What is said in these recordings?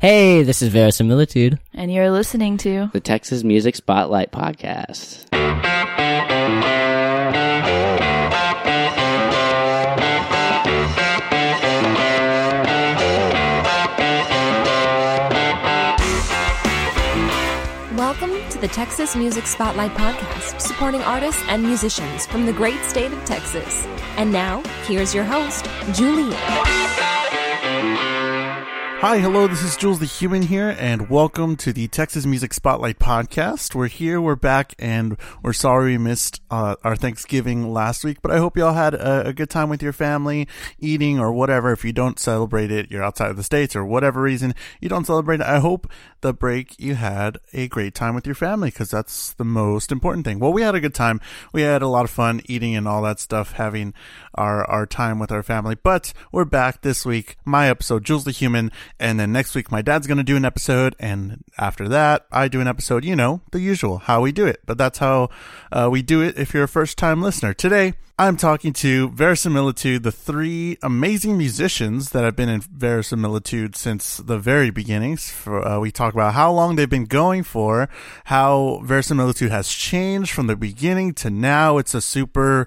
Hey, this is Verisimilitude. And you're listening to the Texas Music Spotlight Podcast. Welcome to the Texas Music Spotlight Podcast, supporting artists and musicians from the great state of Texas. And now, here's your host, Julian. Hi, hello, this is Jules the Human here, and welcome to the Texas Music Spotlight Podcast. We're here, we're back, and we're sorry we missed uh, our Thanksgiving last week, but I hope you all had a, a, good time with your family, eating or whatever. If you don't celebrate it, you're outside of the States or whatever reason you don't celebrate it, I hope the break you had a great time with your family, because that's the most important thing. Well, we had a good time. We had a lot of fun eating and all that stuff, having our, our time with our family, but we're back this week, my episode, Jules the Human, and then next week, my dad's going to do an episode. And after that, I do an episode, you know, the usual, how we do it. But that's how uh, we do it if you're a first time listener. Today, I'm talking to Verisimilitude, the three amazing musicians that have been in Verisimilitude since the very beginnings. For, uh, we talk about how long they've been going for, how Verisimilitude has changed from the beginning to now. It's a super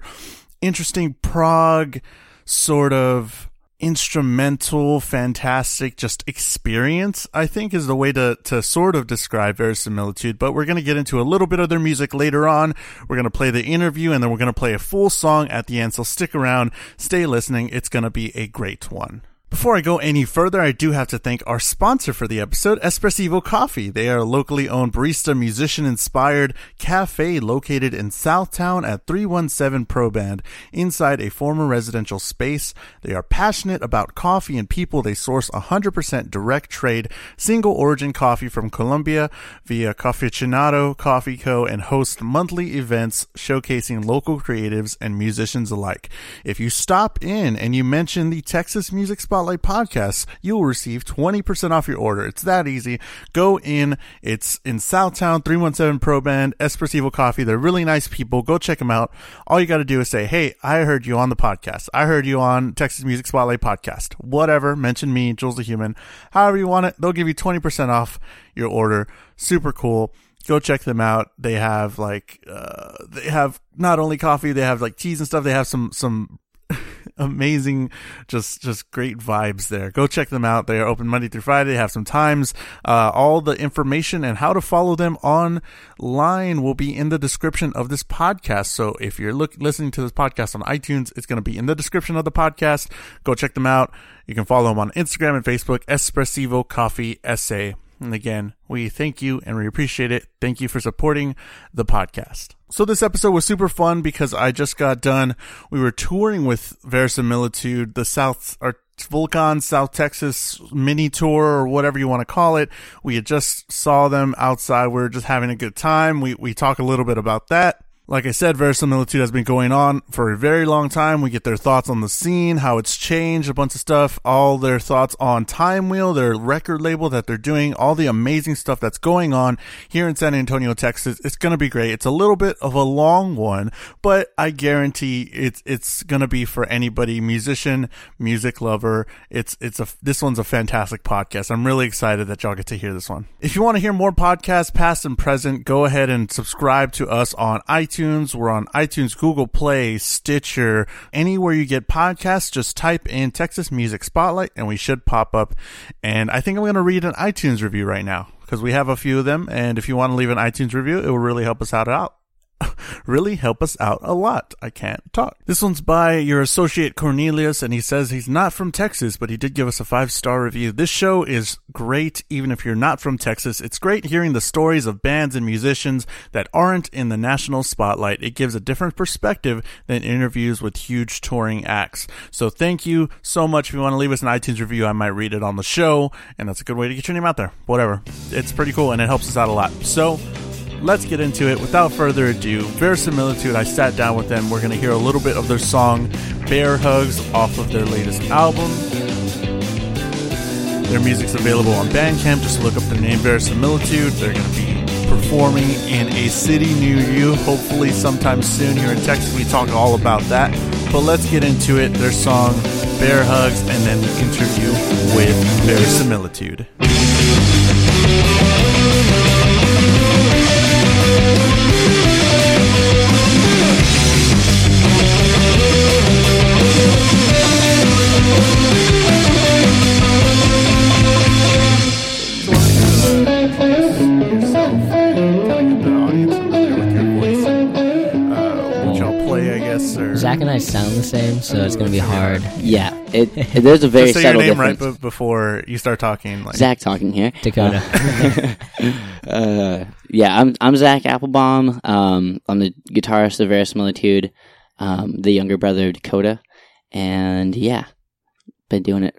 interesting prog sort of instrumental, fantastic, just experience, I think is the way to, to sort of describe verisimilitude. But we're going to get into a little bit of their music later on. We're going to play the interview and then we're going to play a full song at the end. So stick around, stay listening. It's going to be a great one. Before I go any further, I do have to thank our sponsor for the episode, Espressivo Coffee. They are a locally owned barista musician inspired cafe located in Southtown at 317 Probandt, inside a former residential space. They are passionate about coffee and people. They source 100% direct trade, single origin coffee from Colombia via Cafecinato Coffee Co. and host monthly events showcasing local creatives and musicians alike. If you stop in and you mention the Texas Music Spot Spotlight Podcasts, you will receive 20% off your order. It's that easy. Go in. It's in Southtown, 317 Probandt, Espressivo Coffee. They're really nice people. Go check them out. All you got to do is say, Hey, I heard you on the podcast. I heard you on Texas Music Spotlight Podcast. Whatever. Mention me, Jules the Human. However you want it. They'll give you 20% off your order. Super cool go check them out. They have like uh, they have not only coffee, they have like cheese and stuff. They have some some amazing, just just great vibes there. Go check them out. They are open Monday through Friday. Have some times. Uh, all the information and how to follow them online will be in the description of this podcast. So if you're look, listening to this podcast on iTunes, it's going to be in the description of the podcast. Go check them out. You can follow them on Instagram and Facebook. Espressivo Coffee Essay. And again, we thank you and we appreciate it. Thank you for supporting the podcast. So this episode was super fun because I just got done. We were touring with Verisimilitude, the South, our Volcan South Texas mini tour or whatever you want to call it. We had just saw them outside. We were just having a good time. We, we talk a little bit about that. Like I said, Verisimilitude has been going on for a very long time. We get their thoughts on the scene, how it's changed, a bunch of stuff, all their thoughts on Time Wheel, their record label that they're doing, all the amazing stuff that's going on here in San Antonio, Texas. It's going to be great. It's a little bit of a long one, but I guarantee it's, it's going to be for anybody, musician, music lover. It's, it's a, this one's a fantastic podcast. I'm really excited that y'all get to hear this one. If you want to hear more podcasts, past and present, go ahead and subscribe to us on iTunes iTunes. We're on iTunes, Google Play, Stitcher, anywhere you get podcasts. Just type in Texas Music Spotlight and we should pop up. And I think I'm going to read an iTunes review right now because we have a few of them. And if you want to leave an iTunes review, it will really help us out. out really help us out a lot. I can't talk. This one's by your associate Cornelius, and he says he's not from Texas, but he did give us a five star review. This show is great, even if you're not from Texas. It's great hearing the stories of bands and musicians that aren't in the national spotlight. It gives a different perspective than interviews with huge touring acts. So thank you so much. If you want to leave us an iTunes review, I might read it on the show, and that's a good way to get your name out there. Whatever. It's pretty cool, and it helps us out a lot. So, let's get into it. Without further ado, Verisimilitude, I sat down with them. We're going to hear a little bit of their song Bear Hugs off of their latest album. Their music's available on Bandcamp. Just look up the name Verisimilitude. They're going to be performing in a city near you, hopefully sometime soon here in Texas. We talk all about that. But let's get into it. Their song Bear Hugs and then the interview with Verisimilitude. Zach and I sound the same, so it's gonna be hard. Yeah, it, it- there's a very Just say your subtle name right difference. be- before you start talking. Like, Zach talking here. Dakota. Uh, yeah, I'm I'm Zach Applebaum. Um, I'm the guitarist of Verisimilitude, um, the younger brother of Dakota, and yeah, been doing it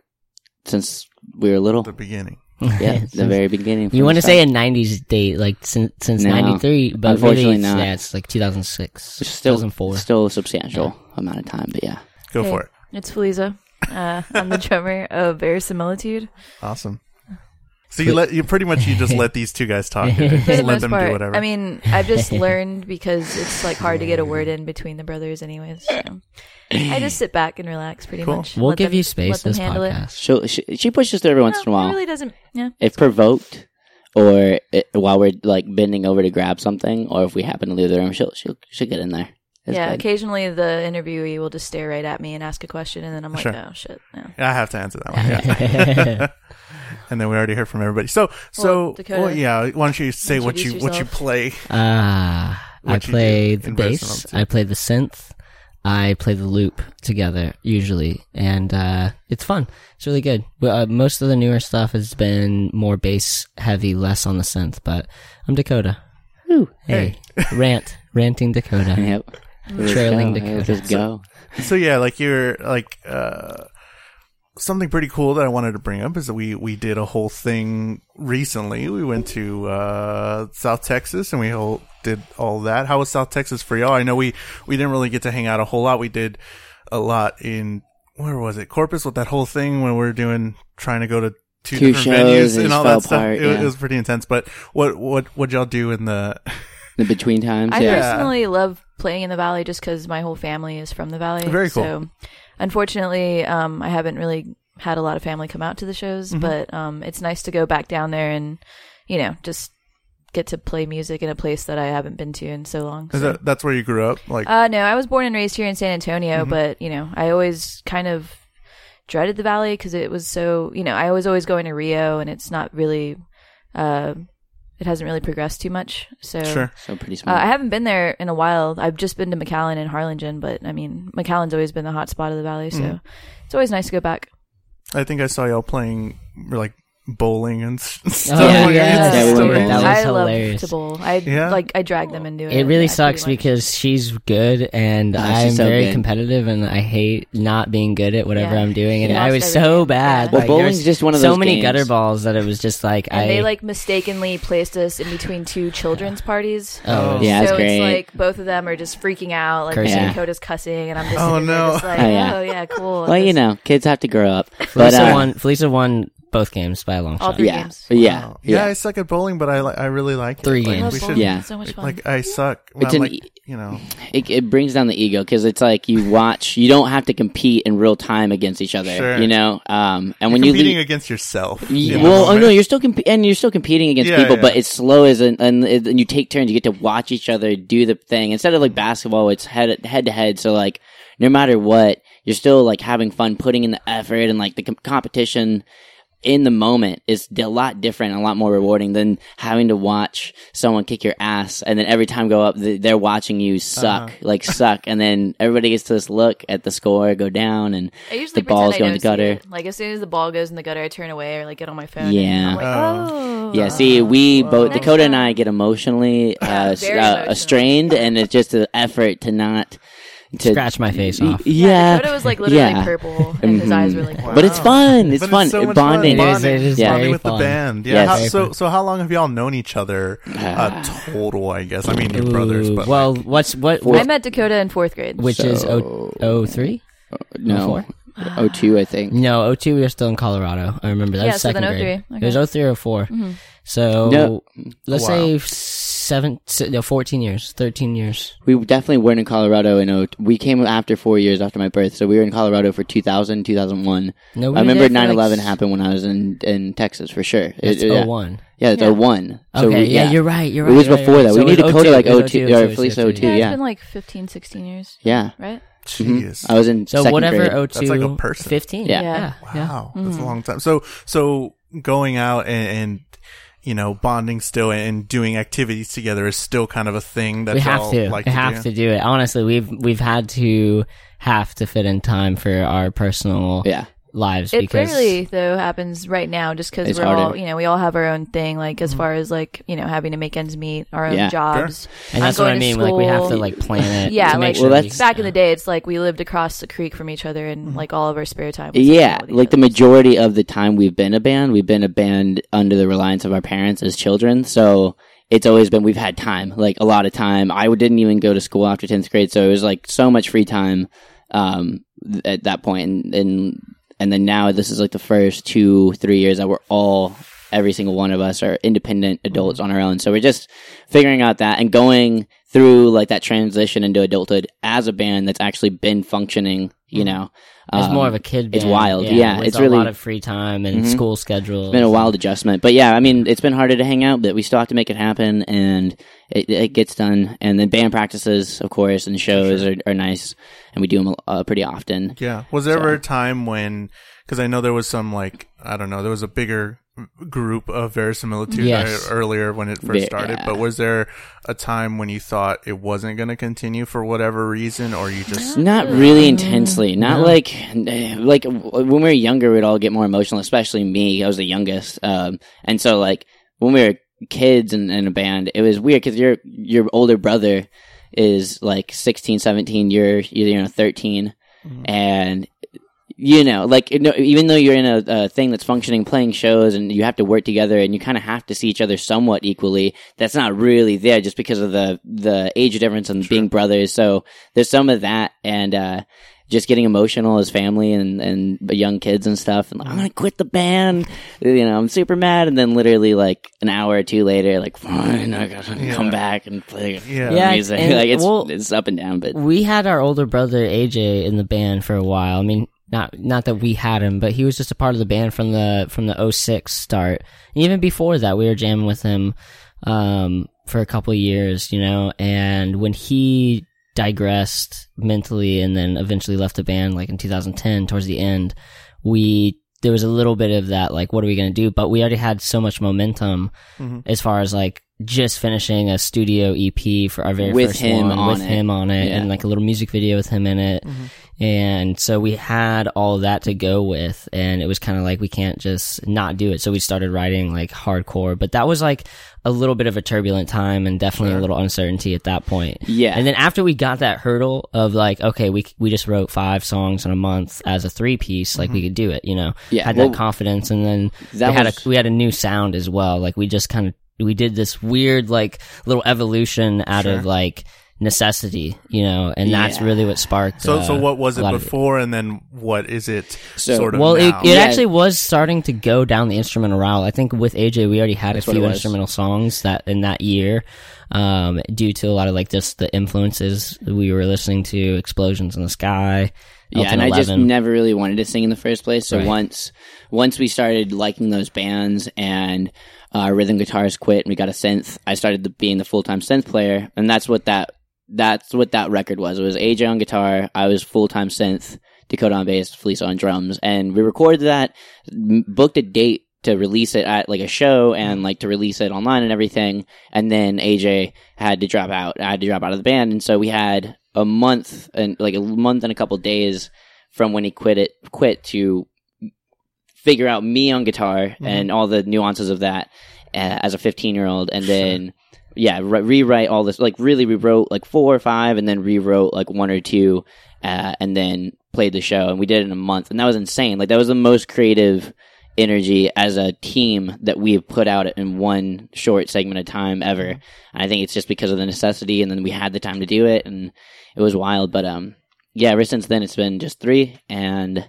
since we were little. the beginning. Yeah, the very beginning. You want to say a '90s date, like since since No, '93, but unfortunately really, it's, not. yeah, it's like 2006, It's still 2004. still a substantial amount of time, but yeah. Go Hey. for it. It's Feliza. Uh, I'm the drummer of Verisimilitude. Awesome. So you let you pretty much you just let these two guys talk. and just the let them part, do whatever. I mean, I've just learned because it's like hard to get a word in between the brothers, anyways. So I just sit back and relax, pretty Cool. much. We'll Let give them- you space this podcast. She'll, she she pushes through every once in a while. It really doesn't. Yeah. if provoked or it, while we're like bending over to grab something or if we happen to leave the room she'll she'll, she'll get in there It's yeah. good. Occasionally, the interviewee will just stare right at me and ask a question, and then I'm like, Sure. oh shit. No. I have to answer that one. Yeah. And then we already heard from everybody. So, so, Well, Dakota, well, yeah. Why don't you say what you introduce what you play? Ah, I play the bass. I play the synth. I play the loop together usually, and uh, it's fun. It's really good. Uh, most of the newer stuff has been more bass heavy, less on the synth. But I'm Dakota. Woo. Hey, rant, ranting Dakota. yep Trailing. Dakota. Let's go So yeah, like you're like uh something pretty cool that I wanted to bring up is that we we did a whole thing recently. We went to uh South Texas and we whole, did all that. How was South Texas for y'all? I know we we didn't really get to hang out a whole lot. We did a lot in where was it? Corpus with that whole thing when we were doing trying to go to two, Two different venues and all that stuff. it, was- yeah. it was pretty intense. But what what what y'all do in the the between times I yeah personally love playing in the valley just because my whole family is from the valley. Very cool. So, unfortunately, um, I haven't really had a lot of family come out to the shows, Mm-hmm. but um, it's nice to go back down there and, you know, just get to play music in a place that I haven't been to in so long. is so. that that's where you grew up? Like Uh, no, I was born and raised here in San Antonio, Mm-hmm. but you know, I always kind of dreaded the valley because it was so. You know, I was always going to Rio, and it's not really. Uh, it hasn't really progressed too much. So sure. so pretty uh, I haven't been there in a while. I've just been to McAllen and Harlingen, but I mean, McAllen's always been the hot spot of the valley, so Mm-hmm. it's always nice to go back. I think I saw y'all playing like bowling and stuff. Oh, like yeah, Yeah, we went that was I love to bowl. I Yeah? like I drag them into it. It really yeah, sucks because she's good and Oh, I'm so very good. competitive and I hate not being good at whatever Yeah. I'm doing. And I was every so bad. Yeah. Well, Like, bowling's just one of so many games. gutter balls that it was just like and I. they like mistakenly placed us in between two children's parties. oh, Yeah, that's so great. it's like both of them are just freaking out, like Cursing. Dakota's cussing, and I'm just Oh, no. just like, Oh, yeah. oh cool. well you know kids have to grow up but Felisa uh, won. Felisa won both games by a long All shot. three yeah games. yeah Wow. yeah, yeah I suck at bowling, but I li- I really like it. Three Like, games. love we should- Yeah. So much fun. Like I suck. It's I'm an like e- you know. it, it brings down the ego because it's like you watch you don't have to compete in real time against each other Sure. you know um and when You're when you competing leave, against yourself. Y- in the well, oh moment. no, you're still comp- and you're still competing against Yeah, people, yeah. but it's slow as an, and, it- and you take turns. You get to watch each other do the thing instead of like basketball. It's head head to head. So like, no matter what, you're still like having fun, putting in the effort, and like the com- competition in the moment is a lot different, a lot more rewarding than having to watch someone kick your ass, and then every time go up, they're watching you suck, Uh-huh. like suck, and then everybody gets to this look at the score go down, and I usually the balls pretend go I in the gutter. it. Like as soon as the ball goes in the gutter, I turn away or like get on my phone. Yeah. and I'm like, Oh. oh, Yeah, see, we both Next Dakota and. I get emotionally uh, Yeah, s- very uh, emotional. strained, and it's just an effort to not to Scratch my face off. Yeah, Dakota was like literally yeah. purple, and his mm-hmm. eyes were like, Wow. But it's fun. It's But fun. so much Bonding. Fun. It is, it is Yeah. Bonding very with the fun. band. Yeah. Yes. How, so so how long have y'all known each other? Uh, total, I guess. I mean, your brothers, but well, like, what's what? I met Dakota in fourth grade. which is So- O O three? Uh, no, Four? oh two, I think. No, O two. We were still in Colorado. I remember that Yeah, was so second then grade. 03. It was Okay. O three or 4 mm-hmm. So No. let's Wow. say seven, no, fourteen years, thirteen years. We definitely weren't in Colorado. In oh, we came after four years after my birth, so we were in Colorado for 2000, 2001. No, we I remember there 9 11 like, s- happened when I was in in Texas for sure. It's It- yeah. 01. Yeah, it's Yeah. 01. So Okay, we- yeah, you're right. You're right. It was right, before right. that. So We it to was Dakota like 02, 02, it was or 02, Felicia 02, yeah, yeah. it's been like 15, 16 years, Yeah. right? Jeez. Mm-hmm. I was in So second whatever grade. oh That's like a person. 15. Yeah. Yeah. yeah. Wow, that's a mm-hmm. long time. So, so going out and, and you know, bonding still and doing activities together is still kind of a thing that we have to. like we to have do. to do it. Honestly, we've we've had to have to fit in time for our personal Yeah. Lives It because rarely though happens right now, just because we're all you know we all have our own thing. Like as far as like you know having to make ends meet, our own Yeah. jobs. and that's what I going to mean. Like we have to like plan it. Yeah, to make like sure Well, we- that's- back in the day, it's like we lived across the creek from each other, and like all of our spare time. was Yeah, with like the majority of the time we've been a band, we've been a band under the reliance of our parents as children. So it's always been we've had time, like a lot of time. I didn't even go to school after tenth grade, so it was like so much free time um, th- at that point. And, and and then now this is like the first two three years that we're all every single one of us are independent adults on our own. So we're just figuring out that and going through like that transition into adulthood as a band that's actually been functioning. You know, It's Um, more of a kid. Band, it's wild. Yeah, with it's a really- lot of free time and Mhm. school schedule. It's been a wild adjustment, but yeah, I mean, it's been harder to hang out, but we still have to make it happen, and it, it gets done. And then band practices, of course, and shows are, are nice, and we do them uh, pretty often. Yeah. Was there ever a time when, because I know there was some like I don't know, there was a bigger group of verisimilitude Yes. earlier when it first Yeah. started, but was there a time when you thought it wasn't going to continue for whatever reason, or you just Not really intensely. Not No. like like when we were younger, we'd all get more emotional. Especially me. I was the youngest, um, and so like when we were kids and in a band, it was weird because your your older brother is like 16, 17. You're you're you know 13, and you know, like you know, even though you're in a, a thing that's functioning, playing shows, and you have to work together, and you kind of have to see each other somewhat equally. That's not really there just because of the the age difference and being brothers. So there's some of that, and uh, just getting emotional as family and and young kids and stuff. And like, I'm gonna quit the band. You know, I'm super mad, and then literally like an hour or two later, like fine, I gotta Yeah. come back and play Yeah. Yeah, music. like it's well- it's up and down, but we had our older brother AJ in the band for a while. I mean, not not that we had him, but he was just a part of the band from the from the 06 start. And even before that, we were jamming with him um, for a couple of years, you know. And when he digressed mentally and then eventually left the band, like in 2010, towards the end, we there was a little bit of that, like, what are we gonna do? But we already had so much momentum Mhm. as far as like just finishing a studio EP for our very With first him one on with it. him on it Yeah. and like a little music video with him in it. Mm-hmm. And so we had all that to go with and it was kind of like we can't just not do it. So we started writing like hardcore, but that was like a little bit of a turbulent time and definitely a little uncertainty at that point. yeah. And then after we got that hurdle of like, okay, we we just wrote five songs in a month as a three piece, like we mm-hmm. could do it, you know. Yeah, had well, that confidence, and then that we had a we had a new sound as well. Like we just kind of we did this weird like little evolution out of like necessity, you know, and that's really what sparked. so uh, so what was it lot of before, and then what is it So- sort of well, it, now? it Yeah. actually was starting to go down the instrumental route. I think with AJ, we already had That's a few instrumental songs that in that year, um, due to a lot of like just the influences we were listening to, explosions in the sky. Yeah, Elton and I just never really wanted to sing in the first place. So Right. once once we started liking those bands and uh, rhythm guitars quit and we got a synth, I started the, being the full time synth player, and that's what that that's what that record was. It was AJ on guitar, I was full time synth, Dakota on bass, Felicia on drums, and we recorded that, m- booked a date to release it at like a show and like to release it online and everything. And then AJ had to drop out. I had to drop out of the band, and so we had a month and like a month and a couple days from when he quit it quit to figure out me on guitar and all the nuances of that uh, as a 15 year old and then yeah re- rewrite all this like really rewrote like four or five and then rewrote like one or two uh, and then played the show. And we did it in a month. And that was insane. Like that was the most creative energy as a team that we've put out in one short segment of time ever. And i think it's just because of the necessity and then we had the time to do it and it was wild. But um yeah ever since then it's been just three. And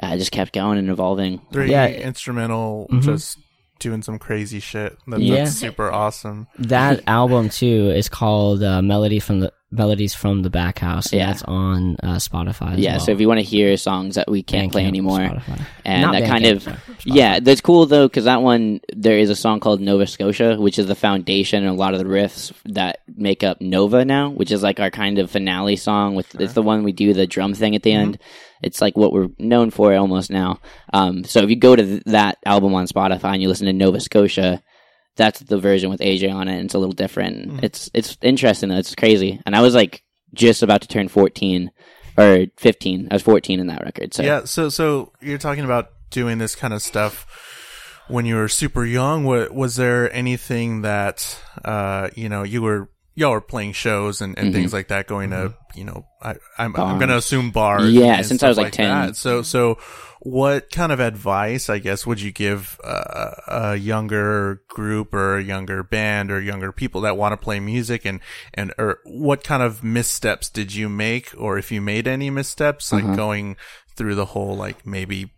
I just kept going and evolving three Yeah. instrumental, Mhm. just doing some crazy shit. That, Yeah. That's super awesome. that album too is called uh, "Melody from the melodies from the back house. Yeah. that's on uh, Spotify. As yeah. well. So if you want to hear songs that we can't play anymore, Spotify. and Not that kind of yeah, that's cool though because that one there is a song called Nova Scotia, which is the foundation and a lot of the riffs that make up Nova now, which is like our kind of finale song. With it's the one we do the drum thing at the end. It's like what we're known for almost now. Um, so if you go to th- that album on Spotify and you listen to Nova Scotia. That's the version with AJ on it. And it's a little different. It's it's interesting though. It's crazy. And I was like just about to turn fourteen or fifteen. I was fourteen in that record. So Yeah, so so you're talking about doing this kind of stuff when you were super young. Wa- Was there anything that uh you know you were y'all were playing shows and, and things like that, going to you know I I'm, I'm going to assume bars. Mm-hmm. Yeah, since I was, stuff like, 10. that. So so what kind of advice I guess would you give uh, a younger group or a younger band or younger people that want to play music and and or what kind of missteps did you make or if you made any missteps like Uh-huh. going through the whole like maybe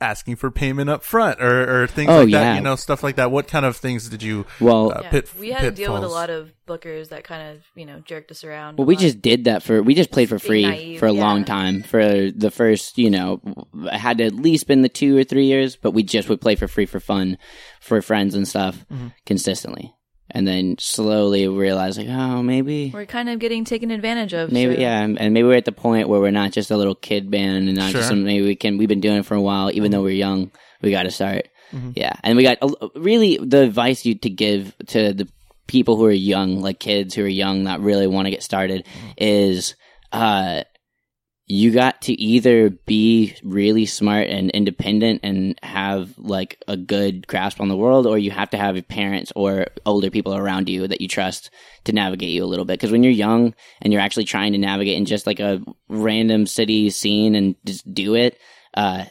asking for payment up front or, or things Oh, like yeah. that you know stuff like that what kind of things did you Well, uh, Yeah, pit, we had to deal with a lot of bookers that kind of you know jerked us around. Well, we lot. just did that for we just played for free naive, for a long time for the first you know it had to at least been the two or three years, but we just would play for free for fun for friends and stuff Mm-hmm. consistently, and then slowly realize like oh maybe we're kind of getting taken advantage of. maybe so- yeah, and and maybe we're at the point where we're not just a little kid band and not just Sure. some, maybe we can we've been doing it for a while even though we're young we got to start Mm-hmm. yeah, and we got really the advice you to give to the people who are young, like kids who are young that really want to get started, Mm-hmm. is uh, you got to either be really smart and independent and have like a good grasp on the world, or you have to have parents or older people around you that you trust to navigate you a little bit. Because when you're young and you're actually trying to navigate in just like a random city scene and just do it, uh,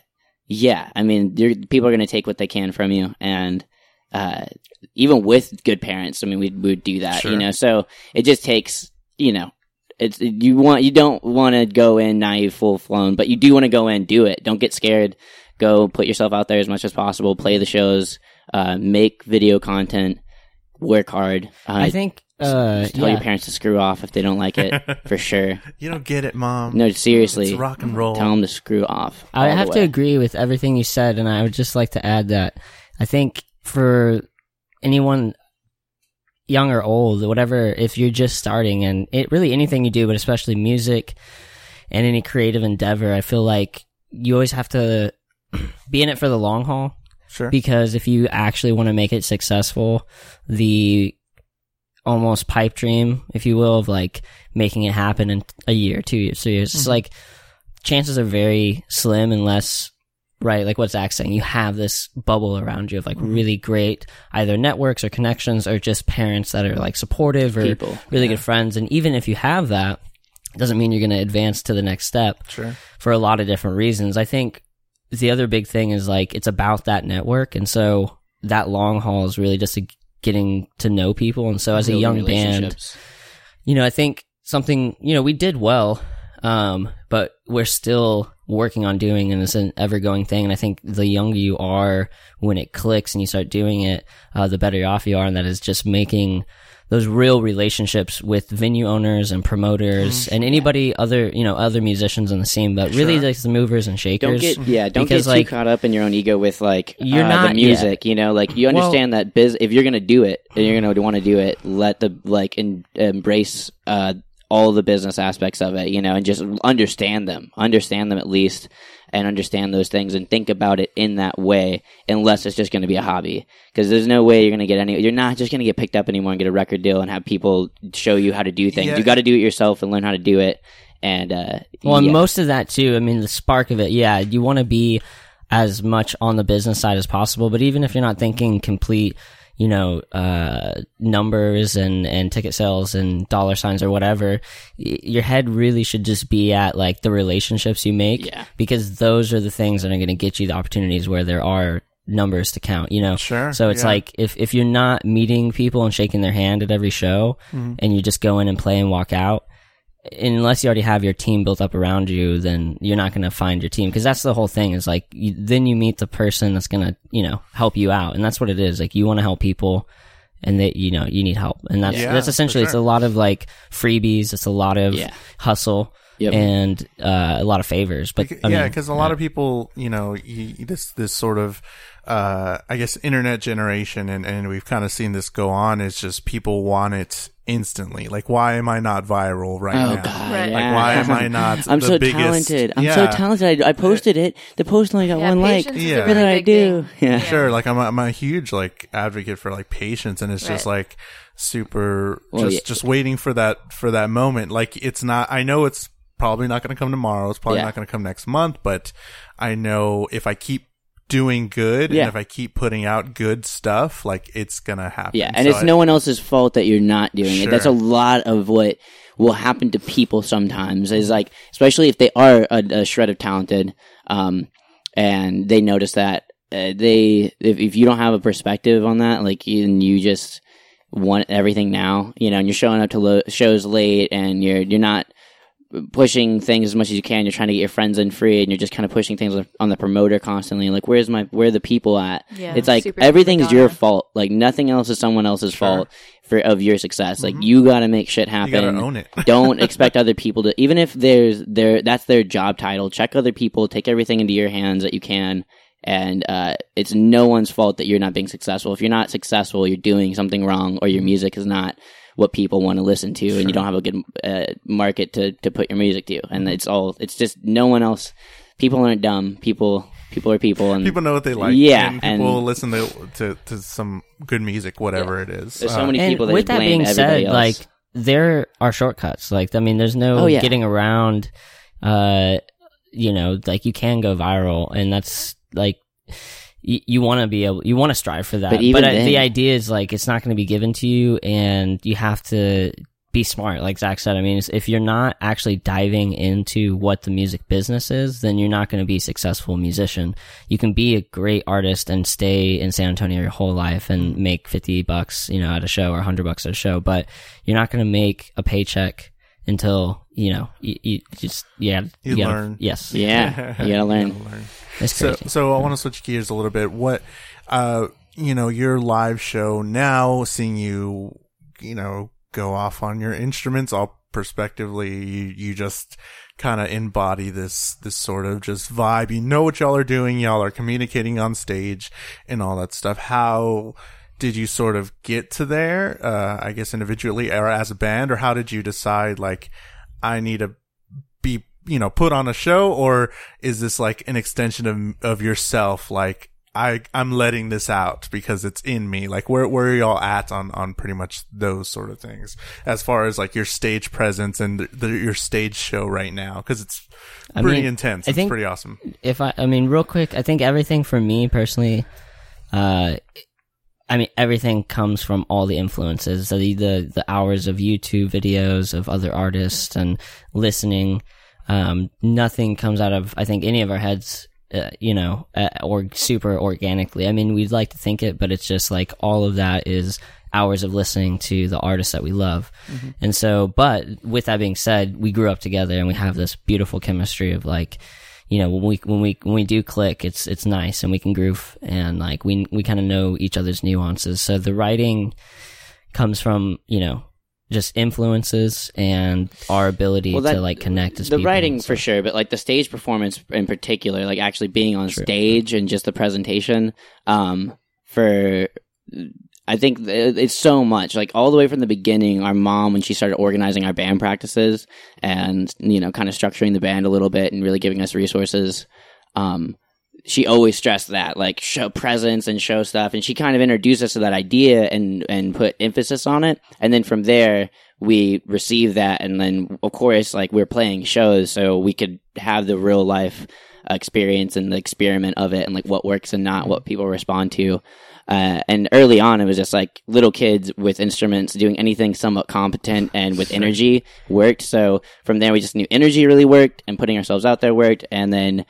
yeah, I mean, you're, people are going to take what they can from you, and uh, even with good parents, I mean, we we would do that, Sure. you know. So it just takes, you know, it's you want you don't want to go in naive, full flown, but you do want to go in, do it. Don't get scared. Go put yourself out there as much as possible. Play the shows. Uh, make video content. Work hard. Uh, I think uh, tell yeah. your parents to screw off if they don't like it, for sure. you don't get it mom No, seriously, it's rock and roll tell them to screw off. I have to agree with everything you said, and I would just like to add that I think for anyone young or old, whatever, if you're just starting, and it really anything you do, but especially music and any creative endeavor, I feel like you always have to be in it for the long haul. Sure. Because if you actually want to make it successful, the almost pipe dream, if you will, of like making it happen in a year, two years, three years, it's mm-hmm. like chances are very slim unless, right, like what Zach's saying, you have this bubble around you of like really great either networks or connections or just parents that are like supportive or People. really good friends. And even if you have that, it doesn't mean you're going to advance to the next step sure for a lot of different reasons. I think the other big thing is like it's about that network, and so that long haul is really just a, getting to know people. And so as a young band, you know, I think something you know we did well, um, but we're still working on doing, and it's an ever going thing. And I think the younger you are when it clicks and you start doing it, uh, the better off you are, and that is just making those real relationships with venue owners and promoters and anybody other you know other musicians in the scene but really like the movers and Don't shakers get yeah. Don't Because, get like, too caught up in your own ego with like You're uh, not- the music. You know, like you Well- understand that biz. If you're gonna do it and you're gonna want to do it, let the like in, embrace uh, all the business aspects of it. You know, and just understand them. Understand them at least, and understand those things and think about it in that way. Unless it's just gonna be a hobby, because there's no way you're gonna get any. You're not just gonna get picked up anymore and get a record deal and have people show you how to do things. Yeah. You got to do it yourself and learn how to do it. And uh, Well, and most of that too. I mean, the spark of it. Yeah, you want to be as much on the business side as possible. But even if you're not thinking complete, you know, uh, numbers and and ticket sales and dollar signs or whatever, y- your head really should just be at like the relationships you make. Yeah. Because those are the things that are going to get you the opportunities where there are numbers to count. You know. Sure, So it's yeah. like if if you're not meeting people and shaking their hand at every show, and you just go in and play and walk out unless you already have your team built up around you, then you're not going to find your team because that's the whole thing. Is like you, then you meet the person that's going to you know help you out, and that's what it is. Like you want to help people, and that you know you need help, and that's Yeah, that's for essentially it's a lot of like freebies, it's a lot of Yeah. hustle, Yep. and uh, a lot of favors. But Bec- I yeah, because a lot of people, you know, y y- this this sort of, uh, I guess, internet generation, and and we've kind of seen this go on. Is just people want it instantly. Like, why am I not viral right Oh now? God! Right. Like, yeah. why am I not? I'm the so biggest? talented. I'm yeah. so talented. I, I posted it. The post only got Yeah, one like. Yeah. a What did really I do? thing. Yeah. Sure, like I'm a, I'm a huge like advocate for like patience, and it's just like super Well, just yeah. just waiting for that for that moment. Like it's not. I know it's probably not going to come tomorrow. It's probably Yeah. not going to come next month, but I know if I keep doing good Yeah. and if I keep putting out good stuff, like it's gonna happen. Yeah, and So it's I- no one else's fault that you're not doing it. That's a lot of what will happen to people sometimes. Is like, especially if they are a, a shred of talented, um, and they notice that uh, they, if, if you don't have a perspective on that, like, you, and you just want everything now, you know, and you're showing up to lo- shows late, and you're you're not pushing things as much as you can. You're trying to get your friends in free, and you're just kind of pushing things on the promoter constantly. Like, where's my where are the people at? Yeah, it's like super everything's prima your fault. Like nothing else is someone else's Sure. fault for of your success. Like you got to make shit you happen. own it. Don't expect other people to even if there's their that's their job title. Check other people. Take everything into your hands that you can. And uh, it's no one's fault that you're not being successful. If you're not successful, you're doing something wrong, or your music is not what people want to listen to, and you don't have a good uh, market to, to put your music to. And it's all it's just no one else. People aren't dumb. People people are people, and People know what they like. Yeah, and people and- listen to, to to some good music, whatever it is. There's Uh, so many and people that with that blame being said, else. like there are shortcuts. Like I mean, there's no Oh, yeah. getting around. Uh, you know, like you can go viral, and that's like you, you want to be able, you want to strive for that. But even uh, then- the idea is like it's not going to be given to you, and you have to be smart. Like Zach said, I mean, if you're not actually diving into what the music business is, then you're not going to be a successful musician. You can be a great artist and stay in San Antonio your whole life and make 50 bucks, you know, at a show or 100 bucks at a show, but you're not going to make a paycheck until, you know, you, you just, yeah, You gotta- learn. Yes. yeah, you gotta learn. It's So, crazy. so I want to switch gears a little bit. What, uh, you know, your live show now, seeing you, you know, go off on your instruments all perspectively, you, you just kind of embody this, this sort of just vibe. You know what y'all are doing. Y'all are communicating on stage and all that stuff. How did you sort of get to there? Uh, I guess individually or as a band, or how did you decide, like, I need to be you know put on a show or is this like an extension of of yourself? Like I I'm letting this out because it's in me. Like where where are y'all at on on pretty much those sort of things as far as like your stage presence and the, the, your stage show right now? Because it's I pretty mean, intense. I it's think- pretty awesome. if I, I mean, real quick, I think everything for me personally, uh, I mean, everything comes from all the influences, the, the, the hours of YouTube videos of other artists and listening. Um, nothing comes out of, I think, any of our heads, uh, you know, uh, or super organically. I mean, we'd like to think it, but it's just like all of that is hours of listening to the artists that we love. And so, but with that being said, we grew up together and we have this beautiful chemistry of like, you know, when we when we when we do click, it's it's nice and we can groove and like we we kind of know each other's nuances. So the writing comes from you know just influences and our ability Well, that- to like connect as the people. writing for sure, but like the stage performance in particular, like actually being on stage and just the presentation, um, for I think it's so much like all the way from the beginning. Our mom, when she started organizing our band practices and you know, kind of structuring the band a little bit and really giving us resources, um, she always stressed that like show presence and show stuff. And she kind of introduced us to that idea and and put emphasis on it. And then from there we received that. And then of course like we are playing shows so we could have the real life experience and the experiment of it and like what works and not what people respond to. Uh, and early on it was just like little kids with instruments doing anything somewhat competent and with energy worked. So from there we just knew energy really worked and putting ourselves out there worked. And then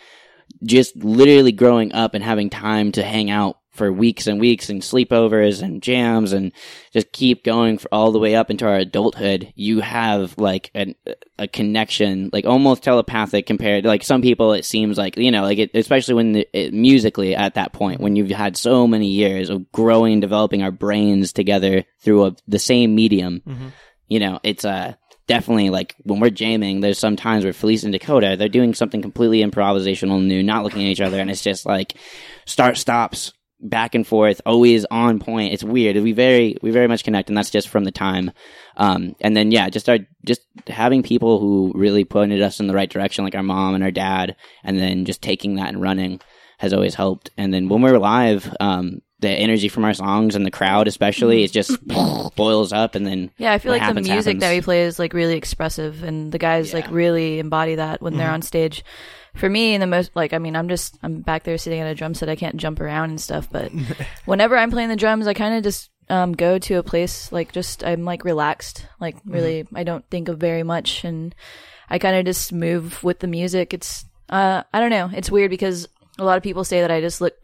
just literally growing up and having time to hang out for weeks and weeks and sleepovers and jams and just keep going for all the way up into our adulthood, you have like an, a connection, like almost telepathic compared to like some people, it seems like, you know, like it, especially when the, it, musically at that point, when you've had so many years of growing and developing our brains together through a, the same medium, you know, it's, uh, definitely like when we're jamming, there's some times where Felice and Dakota, they're doing something completely improvisational new, not looking at each other, and it's just like start stops back and forth, always on point. It's weird. We very we very much connect, and that's just from the time. Um, and then yeah, just our just having people who really pointed us in the right direction, like our mom and our dad, and then just taking that and running has always helped. And then when we're live, um, the energy from our songs and the crowd, especially, it just boils up, and then Yeah, I feel what like the happens, music that we play is like really expressive, and the guys like really embody that when Mm-hmm. they're on stage. For me, in the most like, I mean, I'm just I'm back there sitting at a drum set. I can't jump around and stuff, but whenever I'm playing the drums, I kind of just um, go to a place like just I'm like relaxed, like Mm-hmm. really I don't think of very much, and I kind of just move with the music. It's uh I don't know, it's weird because a lot of people say that I just look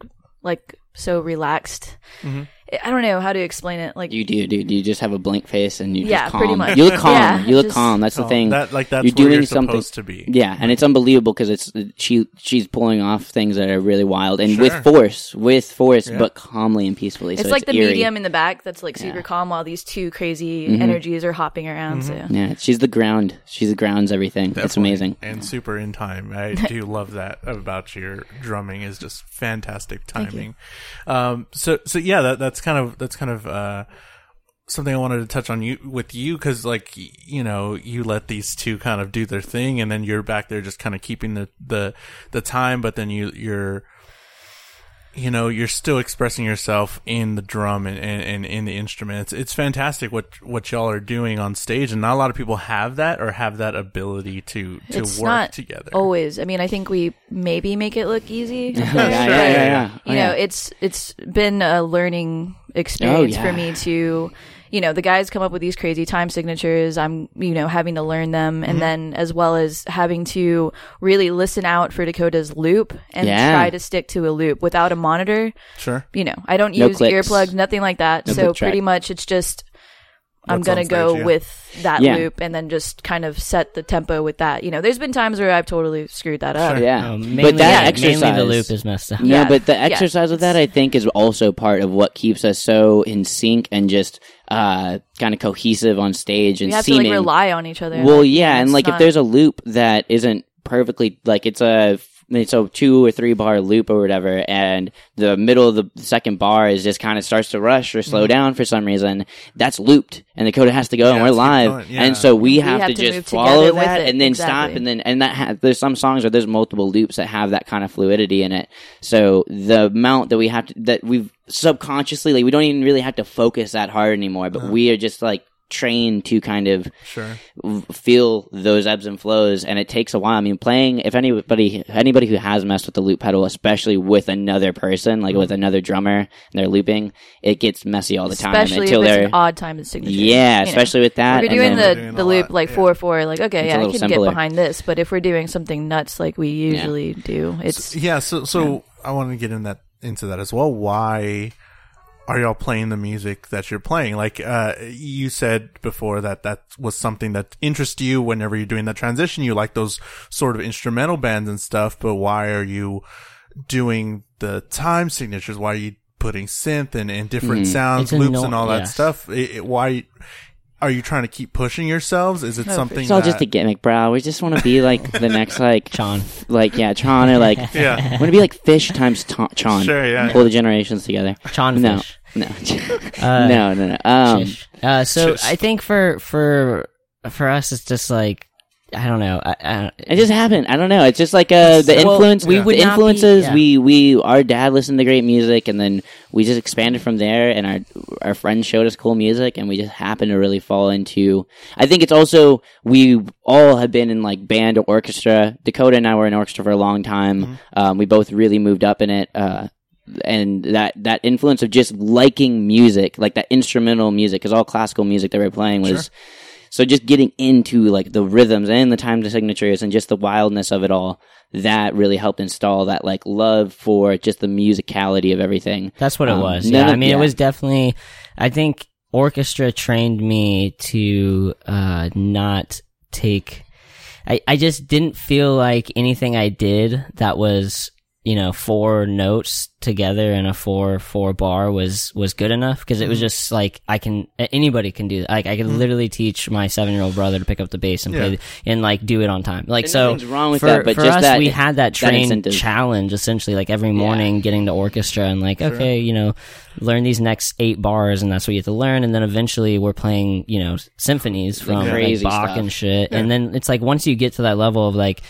like so relaxed. Mm-hmm. I I don't know how to explain it. Like You do, dude. You just have a blank face and you Yeah, just calm. pretty much. You look calm. Yeah, you look just- calm. That's the Oh, thing. That like that's you're doing you're something. supposed to be. Yeah, and it's unbelievable because it's she she's pulling off things that are really wild and with force, with force, Yeah. but calmly and peacefully. It's so like the eerie. medium in the back that's like super Yeah. Mm-hmm. calm while these two crazy energies are hopping around. So Yeah, she's the ground. She's the grounds everything. It's amazing. and super in time. I do love that about your drumming is just fantastic timing. Um, so so yeah, that that's kind of that's kind of uh, something I wanted to touch on you with you because like you know you let these two kind of do their thing and then you're back there just kind of keeping the the the time, but then you you're you know you're still expressing yourself in the drum and, and, and in the instrument it's, it's fantastic what what y'all are doing on stage and not a lot of people have that or have that ability to to it's work not together always. I mean, I think we maybe make it look easy. Yeah, yeah, yeah, yeah, yeah. you Oh, know, yeah. it's it's been a learning oh, experience Oh, for me to, you know, the guys come up with these crazy time signatures. I'm, you know, having to learn them, Mm-hmm. and then as well as having to really listen out for Dakota's loop and Yeah. try to stick to a loop without a monitor. sure You know, I don't No use clicks. earplugs, nothing like that. No so pretty much, it's just. I'm gonna go yeah. with that Yeah. loop and then just kind of set the tempo with that. You know, there's been times where I've totally screwed that up. Sure. Yeah, Um, mainly, but that yeah, exercise, mainly the loop is messed up. No, Yeah. but the Yeah. exercise of that, I think, is also part of what keeps us so in sync and just uh, kind of cohesive on stage and We have seeming. to like rely on each other. Well, yeah, and like if there's a loop that isn't perfectly like it's a a two or three bar loop or whatever, and the middle of the second bar is just kind of starts to rush or slow down for some reason. That's looped, and Dakota has to go, and we're live, yeah. and so we, have, have to, to just follow that and then stop, and then and that ha- there's some songs where there's multiple loops that have that kind of fluidity in it. So the amount that we have to that we've subconsciously like we don't even really have to focus that hard anymore, but we are just like trained to kind of sure feel those ebbs and flows and it takes a while i mean playing if anybody anybody who has messed with the loop pedal especially with another person like with mm-hmm. another drummer and they're looping it gets messy all the time especially until if they're an odd time and signature. yeah you know. especially with that If and you're doing then- the, Doing the loop lot, like yeah. four four, like okay, It's yeah, I can simpler. get behind this. But if we're doing something nuts like we usually do, it's yeah so so i want to get in that into that as well why are y'all playing the music that you're playing? Like uh you said before that that was something that interests you whenever you're doing that transition. You like those sort of instrumental bands and stuff but why are you doing the time signatures? Why are you putting synth and, and different sounds It's loops no- and all that yes. stuff? It, it- why are you trying to keep pushing yourselves? Is it No, something it's all just a gimmick bro. We just want to be like the next like Chon, like yeah Chon, or like yeah. want to be like Phish times ta- Tron Sure, yeah. pull the generations together. Chon, no. Phish. No Uh, no no no um Uh, so. I think for for for us, it's just like I don't know. I, I, It just happened. I don't know. It's just like uh, the Well, influence. we the would not be- influences. yeah. We we our dad listened to great music, and then we just expanded from there. And our our friends showed us cool music, and we just happened to really fall into. I think it's also we all have been in like band or orchestra. Dakota and I were in orchestra for a long time. Um, we both really moved up in it. Uh, and that that influence of just liking music, like that instrumental music, because all classical music that we were playing was. So just getting into like the rhythms and the time signatures and just the wildness of it all, that really helped install that like love for just the musicality of everything. That's what it Um, was. none Yeah, I mean, yeah. it was definitely. I think orchestra trained me to uh, not take. I I just didn't feel like anything I did that was you know four notes together in a four four bar was was good enough because it was Mm-hmm. just like I can anybody can do that. Like I could literally teach my seven year old brother to pick up the bass and Yeah. play and like do it on time. Like so, nothing's wrong with for, that, but for just us, that- we had that that train incentive. challenge essentially like every morning getting to orchestra and like okay you know learn these next eight bars and that's what you have to learn and then eventually we're playing you know symphonies from like, crazy Bach stuff. and shit and then it's like once you get to that level of like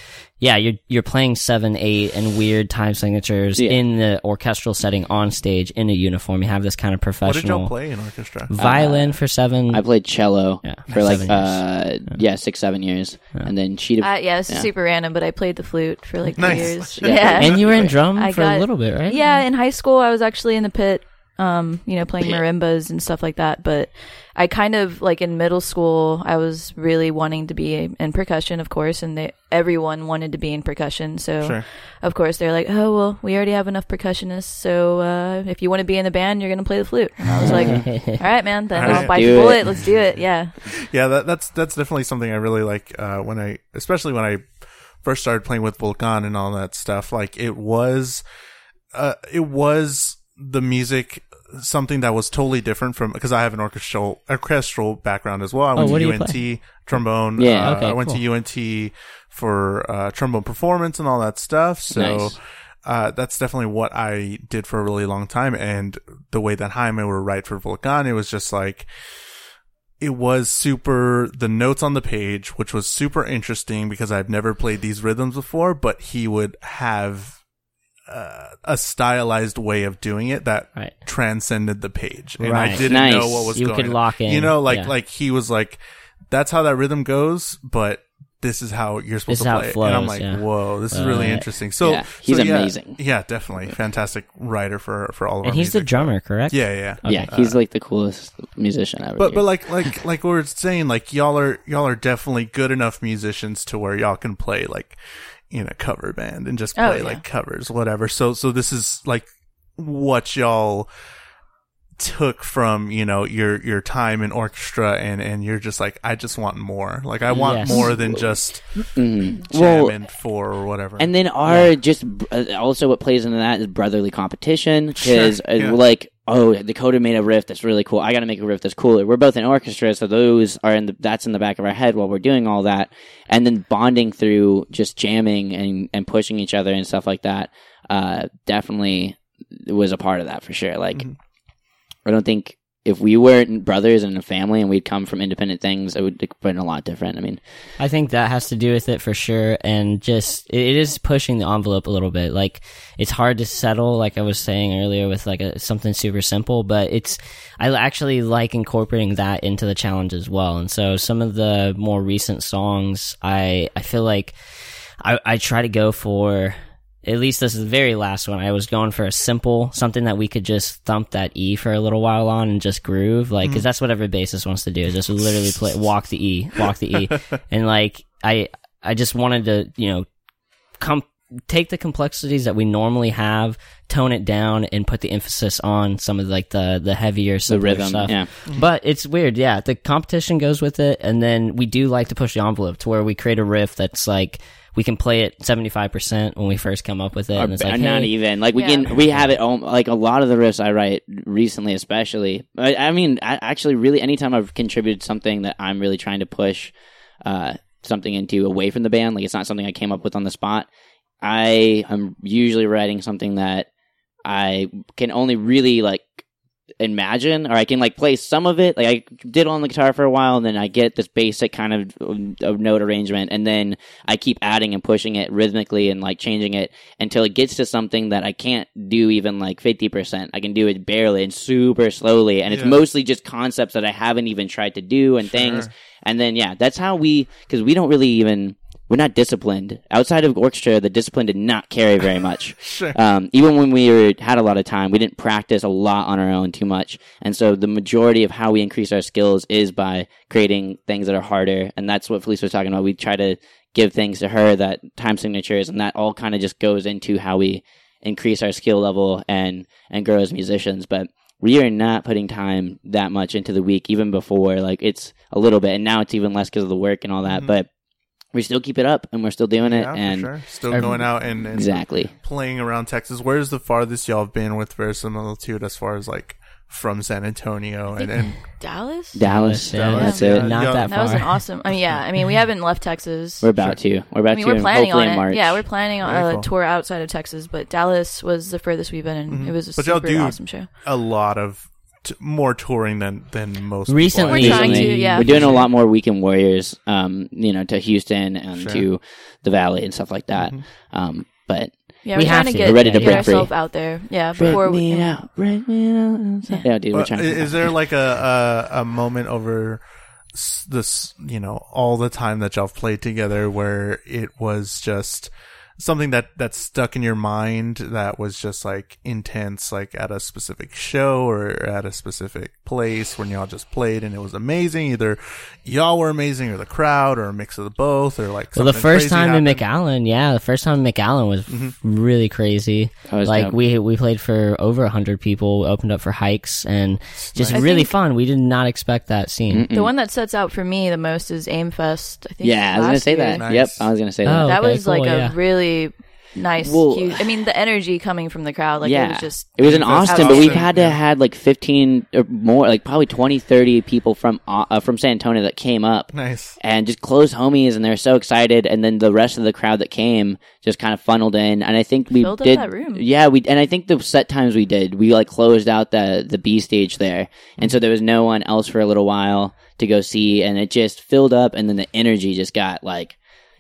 yeah you're you're playing seven eight and weird time signatures Yeah. in the orchestral setting on stage in a uniform you have this kind of professional. What did professional y'all play in orchestra? violin for seven I played cello Yeah, for like uh yeah six seven years, and then she Uh, yeah, it's Yeah. super random, but I played the flute for like Nice. three years. Yeah, and you were in drum I for got- a little bit right yeah. In high school, I was actually in the pit, um, you know, playing marimbas and stuff like that. But I kind of like in middle school, I was really wanting to be in percussion, of course, and they, everyone wanted to be in percussion. So, Sure. of course, they're like, "Oh, well, we already have enough percussionists, so uh, if you want to be in the band, you're gonna play the flute." And I was like, "All right, man, then All I'll right. bite Do the it. bullet. Let's do it." Yeah. Yeah, that, that's that's definitely something I really like uh, when I, especially when I first started playing with Volcan and all that stuff. Like it was, uh, it was the music something that was totally different from because I have an orchestral orchestral background as well. I went Oh, to UNT trombone. Yeah. uh, Okay, I went cool. to UNT for uh, trombone performance and all that stuff. So. Nice. Uh, that's definitely what I did for a really long time. And the way that Jaime were right for Volcan, it was just like, it was super the notes on the page which was super interesting because i've never played these rhythms before but he would have uh, a stylized way of doing it that Right. transcended the page and i didn't Nice. know what was You going could on. lock in, you know like yeah. like he was like that's how that rhythm goes but this is how you're supposed This to play it it. and i'm like yeah. whoa this is really Uh, interesting so Yeah, he's so yeah, amazing. yeah definitely fantastic writer for for all of us. and our he's the drummer correct yeah yeah Okay. yeah, he's like the coolest musician ever. But dude. but like like like we are saying, like y'all are y'all are definitely good enough musicians to where y'all can play like in a cover band and just Oh, play yeah. like covers, whatever. So so this is like what y'all took from you know your your time in orchestra and and you're just like I just want more. Like I want Yes. more than just Mhm. well, jamming for or whatever. And then our just uh, also what plays into that is brotherly competition because Sure, yeah. like oh Dakota made a riff that's really cool. I got to make a riff that's cooler. We're both in orchestra, so those are in the that's in the back of our head while we're doing all that, and then bonding through just jamming and and pushing each other and stuff like that. Uh, definitely was a part of that for sure. Like Mm-hmm. I don't think. If we weren't brothers and a family and we'd come from independent things, it would have been a lot different. I mean, I think that has to do with it for sure, and just it is pushing the envelope a little bit. Like it's hard to settle, like I was saying earlier, with like a, something super simple. But it's I actually like incorporating that into the challenge as well. And so some of the more recent songs, I I feel like I I try to go for. At least this is the very last one. I was going for a simple, something that we could just thump that E for a little while on and just groove, like, mm. because that's what every bassist wants to do. Just literally play, walk the E, walk the E, and like I, I just wanted to, you know, come take the complexities that we normally have, tone it down, and put the emphasis on some of like the the heavier, the rhythm, stuff. yeah. Mm-hmm. But it's weird, yeah. The competition goes with it, and then we do like to push the envelope to where we create a riff that's like we can play it seventy five percent when we first come up with it, Or and it's b- like, not hey, even like we Yeah. can we have it all like a lot of the riffs I write recently, especially. I, I mean, I, actually, really, anytime I've contributed something that I'm really trying to push uh, something into away from the band, like it's not something I came up with on the spot. I am usually writing something that I can only really like imagine or I can like play some of it. Like I did on the guitar for a while and then I get this basic kind of, of note arrangement and then I keep adding and pushing it rhythmically and like changing it until it gets to something that I can't do even like 50%. I can do it barely and super slowly and it's Yeah. mostly just concepts that I haven't even tried to do and things. And then yeah, that's how we cuz we don't really even we're not disciplined. Outside of orchestra, the discipline did not carry very much. Sure. Um, even when we were, had a lot of time, we didn't practice a lot on our own too much. And so the majority of how we increase our skills is by creating things that are harder. And that's what Felice was talking about. We try to give things to her that time signatures, and that all kind of just goes into how we increase our skill level and and grow as musicians. But we are not putting time that much into the week, even before like it's a little bit, and now it's even less because of the work and all that. Mhm. But we still keep it up, and we're still doing it, Yeah, for and sure. Still going out and, and exactly. playing around Texas. Where's the farthest y'all have been with verisimilitude as far as like from San Antonio and, and Dallas. Dallas, Yeah, that's yeah. it. Not Yeah. that That was an awesome. I mean, yeah. I mean, we haven't left Texas. We're about to. We're about to. I mean, to. we're planning on it. March. Yeah, we're planning on Very a cool. tour outside of Texas, but Dallas was the furthest we've been, and Mhm. it was a But y'all super do- awesome show. a lot of t- more touring than than most. people, Recently- I We're think. trying to, yeah, we're for doing a lot more weekend warriors. Um, you know, to Houston and Sure. to the Valley and stuff like that. Mhm. Um, but Yeah, We we're have trying to to. get We're ready to get break free. ourselves out there. Yeah, before break we. me out, break me out. Yeah, dude, we're trying. i- To is there like a, a a moment over this you know all the time that y'all played together where it was just something that that stuck in your mind that was just like intense like at a specific show or at a specific place when y'all just played and it was amazing either y'all were amazing or the crowd or a mix of the both or like Well, the first crazy time in? McAllen, yeah, the first time in McAllen was mm-hmm. really crazy. Was like dope. we we played for over a hundred people, opened up for hikes, and just Nice. Really fun. We did not expect that scene. Mm-mm. The one that sets out for me the most is Aimfest. I think. yeah, I was gonna say year. that. Nice. Yep, I was gonna say Oh, that. That okay, was like a yeah. really nice. Well- huge, I mean, the energy coming from the crowd, like yeah, it was just. It was in That's Austin, but we've Austin, had to yeah. had like fifteen or more, like probably 20, 30 people from uh, from San Antonio that came up. nice and just close homies and they're so excited and then the rest of the crowd that came just kind of funneled in and i think we Filled up did that room. yeah we and i think the set times we did we like closed out the the b stage there and so there was no one else for a little while to go see and it just filled up and then the energy just got like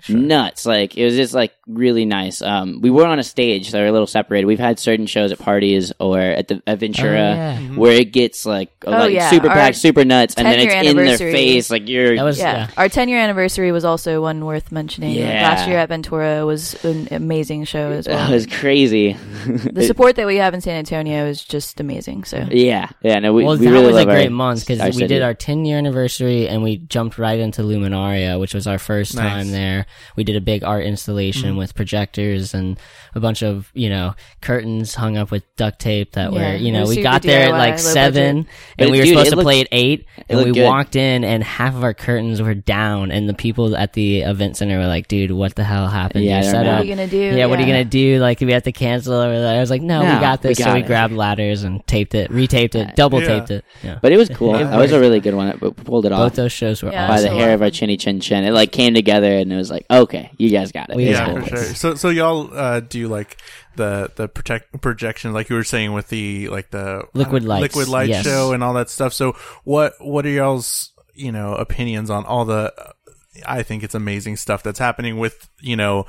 nuts like it was just like really nice um we were on a stage so we're a little separated we've had certain shows at parties or at the at ventura Oh, yeah. where it gets like like yeah, super our packed super nuts and then it's in their face like you're That was Yeah. yeah. our 10 year anniversary was also one worth mentioning. Yeah. Last year at Ventura was an amazing show as That well. was crazy. the support that we have in San Antonio is just amazing. So yeah, yeah. No, we, well, we that really was a great our, month because we city. did our 10 year anniversary and we jumped right into Luminaria, which was our first Nice. time there. We did a big art installation Mm-hmm. with projectors and a bunch of, you know, curtains hung up with duct tape that Yeah, were, you know, was we super got there at like seven budget. But and we were dude, supposed it to looked- play at eight and we good. walked in and half of our curtains were down and the people at the event center were like, dude, what the hell happened? Yeah, to they're what are you gonna do? Yeah, what are you gonna do? Like, if we have to cancel or that? I was like, no, No, we got this. we so got we grabbed ladders and taped it, retaped it, double Yeah. taped it. Yeah. But it was cool. Yeah. that was a really good one. We pulled it Both off those shows were Yeah, by the hair of our chinny chin chin. It like came together and it was like, okay, you guys got it. We It's yeah, for sure. So, so y'all uh, do like the the protect projection, like you were saying with the like the Liquid light liquid light yes. show, and all that stuff. So, what what are y'all's you know opinions on all the? I think it's amazing stuff that's happening with you know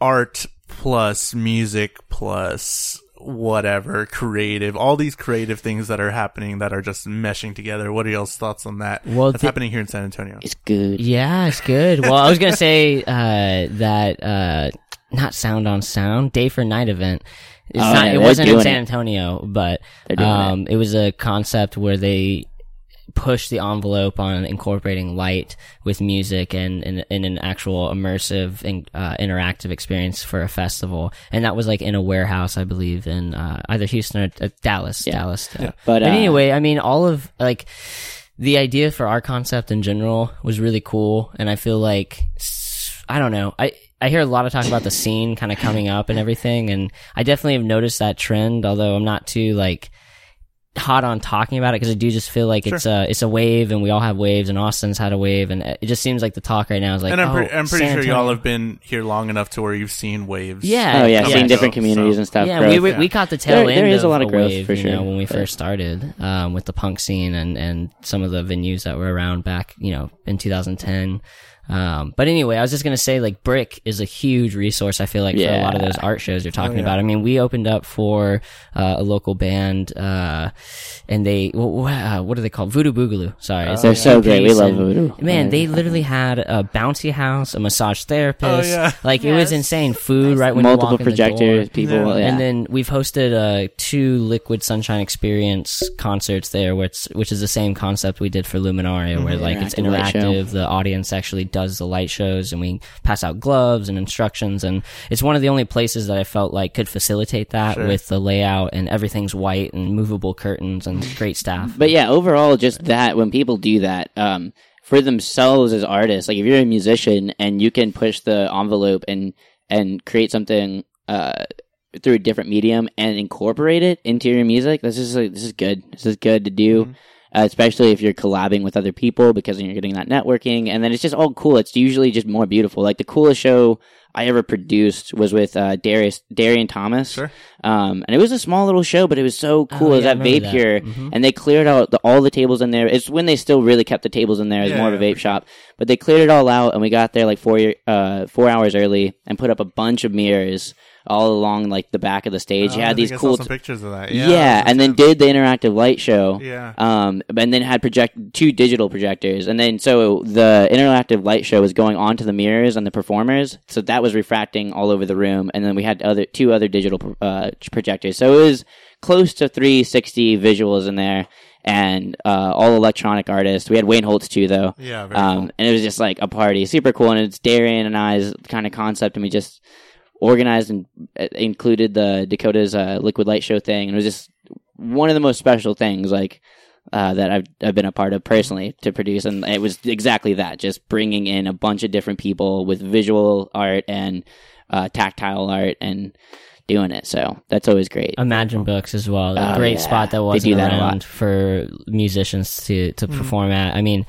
art plus music plus whatever creative all these creative things that are happening that are just meshing together what are y'all's thoughts on that Well, that's the- happening here in san antonio It's good. Yeah, it's good. Well, I was gonna say uh, that uh, not sound on sound day for night event. It's Oh, not. yeah, it they're wasn't in doing San it. Antonio, but They're doing um, it was a concept where they pushed the envelope on incorporating light with music and in, in an actual immersive and uh, interactive experience for a festival. And that was like in a warehouse, I believe, in uh, either Houston or uh, Dallas. Yeah. Dallas. uh, But, but uh, anyway, I mean, all of like the idea for our concept in general was really cool, and I feel like I don't know. I I hear a lot of talk about the scene kind of coming up and everything, and I definitely have noticed that trend. Although I'm not too like hot on talking about it because I do just feel like it's a it's a wave, and we all have waves, and Austin's had a wave, and it just seems like the talk right now is like. and i'm, pre- oh, I'm pretty San sure y'all have been here long enough to where you've seen waves Yeah. Oh yeah, yeah. seeing different So- communities so- and stuff. Yeah, growth. we, we Yeah. we caught the tail There- end there is a lot of a growth wave, for you know, sure, when we but- first started um, with the punk scene and and some of the venues that were around back, you know, in 2010. Um, but anyway, I was just gonna say, like, Brick is a huge resource. I feel like for a lot of those art shows you're talking yeah. about. I mean, we opened up for uh, a local band, uh, and they wh- wh- uh, what are they called? Voodoo Boogaloo. Sorry, it's They're so great. We piece, love and- Voodoo. Man, they literally had a bouncy house, a massage therapist. Oh, yeah. Like it was insane. Food right when multiple you walk in the door. projectors, people. Yeah. Yeah. And then we've hosted uh, two Liquid Sunshine Experience concerts there, which which is the same concept we did for Luminaria, where like it's Interactive light interactive. The audience actually does the light shows and we pass out gloves and instructions and it's one of the only places that I felt like could facilitate that Sure. with the layout and everything's white and movable curtains and great staff. But yeah, overall, just that when people do that, um, for themselves as artists, like if you're a musician and you can push the envelope and and create something uh, through a different medium and incorporate it into your music, this is like, this is good. This is good to do. Uh, especially if you're collabing with other people because you're getting that networking and then it's just all cool. It's usually just more beautiful. Like the coolest show I ever produced was with uh, Darius Darian Thomas. Sure. Um, and it was a small little show, but it was so cool. Oh, it was yeah, I at remember that. Vape Mhm. and they cleared out the, all the tables in there. It's when they still really kept the tables in there as Yeah, more of a vape shop, but they cleared it all out, and we got there like four uh four hours early and put up a bunch of mirrors all along like the back of the stage. Oh, you had these I saw cool, some pictures of that. yeah, Yeah, and then did the interactive light show. yeah. Um, and then had project two digital projectors, and then so the interactive light show was going onto the mirrors and the performers, so that was refracting all over the room, and then we had other two other digital uh, projectors, so it was close to 360 visuals in there, and uh, all electronic artists. We had Wayne Holtz too, though. Yeah, very Um, cool. and it was just like a party, super cool, and it's Darian and I's kind of concept, and we just organized and uh, included the Dakota's uh, Liquid Light Show thing, and it was just one of the most special things, like uh, that I've I've been a part of personally to produce, and it was exactly that, just bringing in a bunch of different people with visual art and uh, tactile art and doing it. So that's always great. Imagine Books as well. A Oh, great yeah. spot that wasn't do that around for musicians to, to perform at. I mean,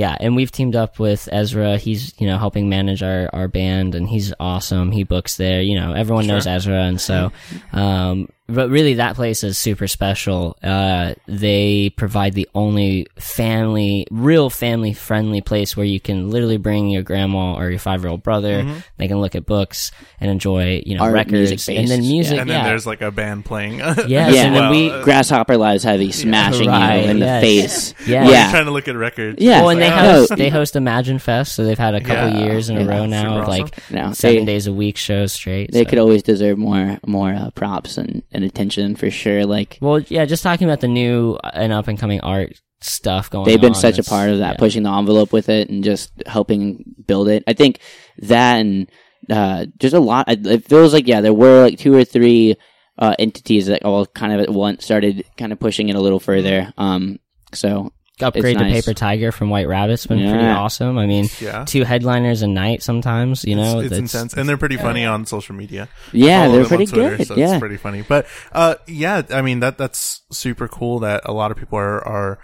yeah, and we've teamed up with Ezra. He's, you know, helping manage our, our band and he's awesome. He books there, you know, everyone knows Ezra. And so, um, but really that place is super special. Uh, they provide the only family, real family friendly place where you can literally bring your grandma or your five year old brother. They can look at books and enjoy, you know, Art, records music and then based, music. and yeah. then there's like a band playing. Yes, yeah, and and then then we- uh, Grasshopper Lives Heavy smashing Right, you in yes. the face. Yeah. Yeah. you're trying to look at records. Yeah. Well, and they It's host they host Imagine Fest, so they've had a couple Yeah. years in a row now super of like No, seven they- days a week shows straight. They so. could always deserve more more uh, props and, and attention for sure. Like Well, yeah, just talking about the new and up and coming art stuff going. they've been on, such a part of that, yeah. pushing the envelope with it and just helping build it. I think that and uh, just a lot. It feels like yeah, there were like two or three uh, entities that all kind of at once started kind of pushing it a little further. Um, so Upgrade it's to. Paper Tiger from White Rabbit's been pretty awesome. I mean, Yeah. two headliners a night sometimes. You know, it's, it's that's- intense, and they're pretty funny on social media. yeah, they're pretty Twitter, good. So yeah, it's pretty funny. But uh, yeah, I mean that that's super cool that a lot of people are are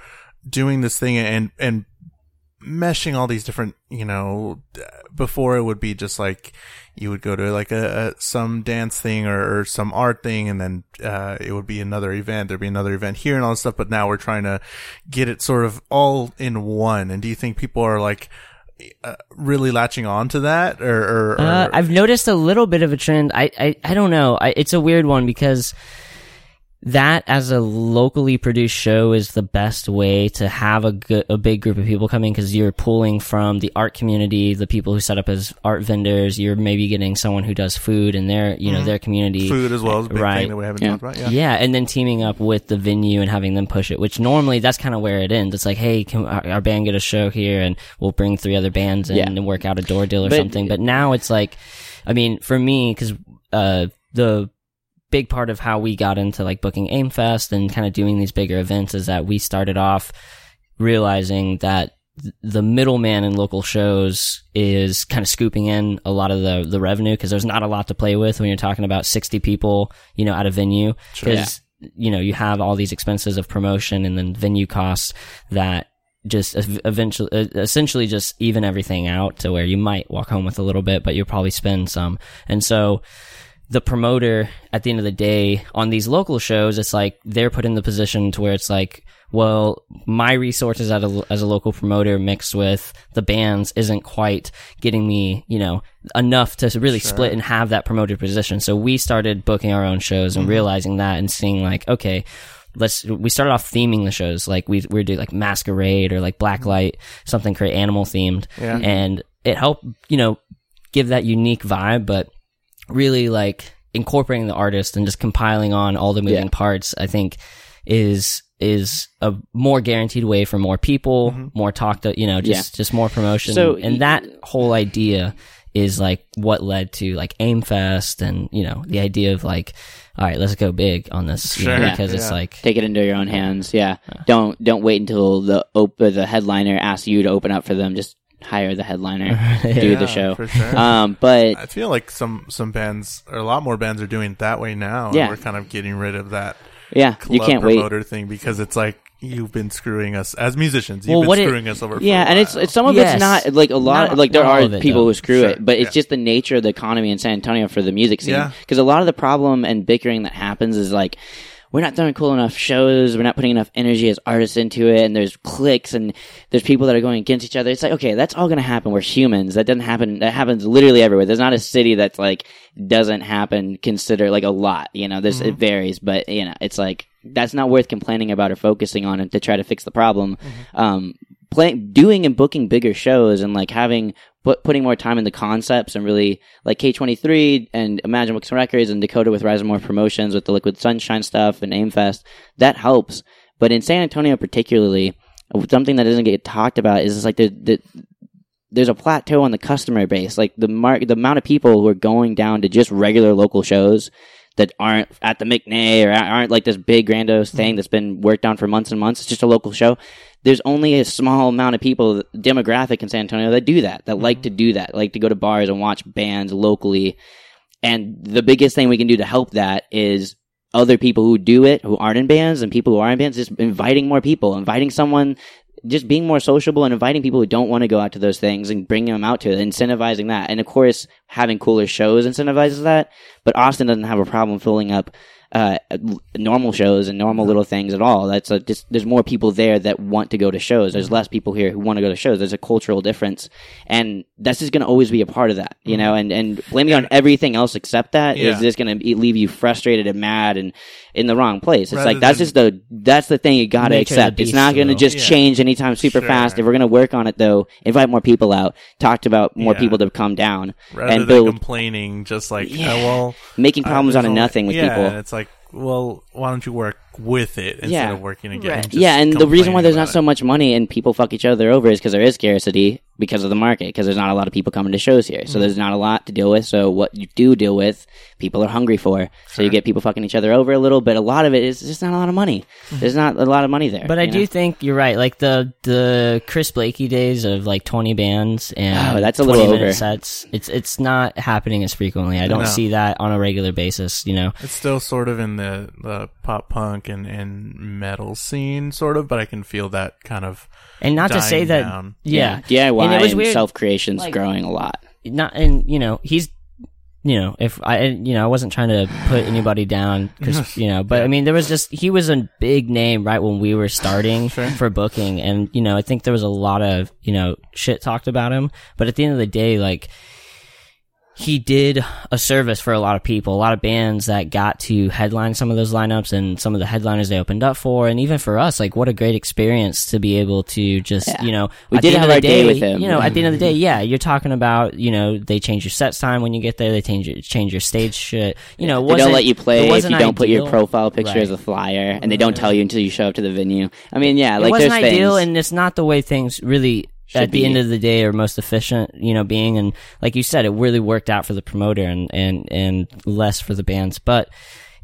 doing this thing and and meshing all these different you know before it would be just like you would go to like a, a some dance thing or, or some art thing and then uh, it would be another event there'd be another event here and all this stuff but now we're trying to get it sort of all in one and do you think people are like uh, really latching on to that or, or, or Uh, I've noticed a little bit of a trend. I I, I don't know. I, it's a weird one because that as a locally produced show is the best way to have a good, a big group of people coming because you're pulling from the art community, the people who set up as art vendors. You're maybe getting someone who does food in their you know their community. food as well as a big right. thing that we haven't Yeah. talked about yeah Yeah, and then teaming up with the venue and having them push it, which normally that's kind of where it ends. It's like, hey, can our, our band get a show here, and we'll bring three other bands in Yeah. and work out a door deal or But- something. But now it's like, I mean, for me, because uh, the big part of how we got into like booking Aimfest and kind of doing these bigger events is that we started off realizing that th- the middleman in local shows is kind of scooping in a lot of the the revenue because there's not a lot to play with when you're talking about 60 people, you know, at a venue. Because you know you have all these expenses of promotion and then venue costs that just eventually essentially just even everything out to where you might walk home with a little bit but you'll probably spend some. And so the promoter at the end of the day on these local shows, it's like they're put in the position to where it's like, well, my resources as a, as a local promoter mixed with the bands isn't quite getting me, you know, enough to really split and have that promoter position. So we started booking our own shows and mm-hmm. realizing that and seeing like, okay, let's we started off theming the shows. Like we we do like masquerade or like blacklight mm-hmm. something create animal themed. Yeah. and it helped you know give that unique vibe but really like incorporating the artist and just compiling on all the moving Yeah. parts i think is is a more guaranteed way for more people, mm-hmm. more talk to, you know, just, just more promotion. So, and y- that whole idea is like what led to like Aim Fest and, you know, the idea of like, all right, let's go big on this, you know, Sure. because it's Yeah. like, Take it into your own hands. Yeah. Don't don't wait until the op- the headliner asks you to open up for them. Just hire the headliner, do the show. for sure. Um, but I feel like some some bands or a lot more bands are doing it that way now. and Yeah. we're kind of getting rid of that yeah, club you can't wait. promoter thing because it's like you've been screwing us as musicians. You've Well, been what it- screwing us over. Yeah, a and it's, it's some of Yes. it's not like a lot. Not- like there are it, people though. who screw Sure, it, but it's yeah. just the nature of the economy in San Antonio for the music scene. Yeah. Because a lot of the problem and bickering that happens is like we're not throwing cool enough shows. We're not putting enough energy as artists into it, and there's cliques and there's people that are going against each other. It's like okay, that's all going to happen. We're humans. That doesn't happen. That happens literally everywhere. There's not a city that's like doesn't happen. Consider like a lot. You know, there's it varies, but you know, it's like that's not worth complaining about or focusing on it to try to fix the problem. Um, playing, doing and booking bigger shows and like having put, putting more time in the concepts and really like K23 and Imagine Books and Records and Dakota with Rise and More Promotions with the Liquid Sunshine stuff and Aimfest that helps. But in San Antonio particularly, something that doesn't get talked about is just like the, the there's a plateau on the customer base. Like the mark, the amount of people who are going down to just regular local shows that aren't at the McNay or aren't like this big grandiose thing mm-hmm. that's been worked on for months and months. It's just a local show. There's only a small amount of people, demographic in San Antonio, that do that, that like to mm-hmm. do that, like to go to bars and watch bands locally. And the biggest thing we can do to help that is other people who do it, who aren't in bands, and people who are in bands, just inviting more people, inviting someone, just being more sociable and inviting people who don't want to go out to those things and bringing them out to it, incentivizing that. And of course, having cooler shows incentivizes that. But Austin doesn't have a problem filling up uh, normal shows and normal little things at all. That's a, just there's more people there that want to go to shows. There's less people here who want to go to shows. There's a cultural difference, and that's just going to always be a part of that, you know. And and blaming on everything else except that is Yeah. just going to leave you frustrated and mad and in the wrong place. It's Rather like that's just the that's the thing you got to Nature of accept. It's not going to just Yeah. change anytime super Sure. fast. If we're going to work on it though, invite more people out, talk about more Yeah. people to come down rather and than build complaining, just like oh, Yeah. oh, well, making problems there's out of nothing with yeah, people. and it's like, well, why don't you work with it instead Yeah. of working against? Right. yeah, and the reason why there's not about so much money and people fuck each other over is because there is scarcity because of the market, because there's not a lot of people coming to shows here. Mm-hmm. So there's not a lot to deal with. So what you do deal with, people are hungry for. So you get people fucking each other over a little, but a lot of it is just not a lot of money. Mm-hmm. There's not a lot of money there. But I you do know? think you're right. Like the the Chris Blakey days of like 20 bands and Oh, that's a little over. sets. It's it's not happening as frequently. I don't No. see that on a regular basis. You know, It's still sort of in the, the pop punk and, and metal scene, sort of, but I can feel that kind of. And not to say that. down. Yeah, DIY and it was weird. self creation's like- growing a lot. not and you know he's you know if i you know i wasn't trying to put anybody down because you know but i mean there was just he was a big name right when we were starting for booking and you know i think there was a lot of you know shit talked about him but at the end of the day like he did a service for a lot of people, a lot of bands that got to headline some of those lineups and some of the headliners they opened up for. And even for us, like what a great experience to be able to just, Yeah. you know, We at did the end have of our the day with him. You know, at the end of the mm-hmm. day, yeah, you're talking about, you know, they change your set time when you get there. They change your, change your stage shit. You know, it They don't let you play if you don't put your profile picture Right. as a flyer, and they don't mm-hmm. tell you until you show up to the venue. I mean, yeah, like it wasn't there's ideal, things. and it's not the way things really Should at the be. end of the day are most efficient. You know, being and like you said, it really worked out for the promoter and and and less for the bands, but.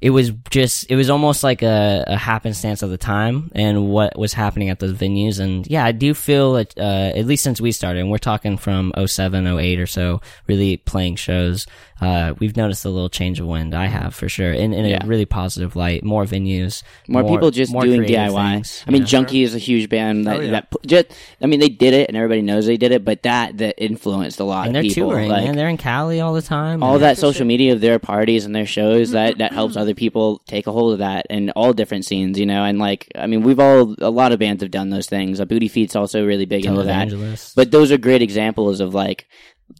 It was just, it was almost like a, a happenstance of the time and what was happening at those venues. And yeah, I do feel that, uh, at least since we started, and we're talking from 07, 08 or so, really playing shows, uh, we've noticed a little change of wind. I have for sure in, in Yeah. a really positive light. More venues, more, people just more doing creative DIY. things, I mean, yeah. Junkie is a huge band that, Oh, yeah. that just. I mean, they did it, and everybody knows they did it, but that that influenced a lot and of they're people. touring, like, man. They're in Cali all the time. all that social media of their parties and their shows that that helps other people take a hold of that and all different scenes, you know. And like, I mean, we've all a lot of bands have done those things. Uh, Booty Feet's also really big into that. But those are great examples of like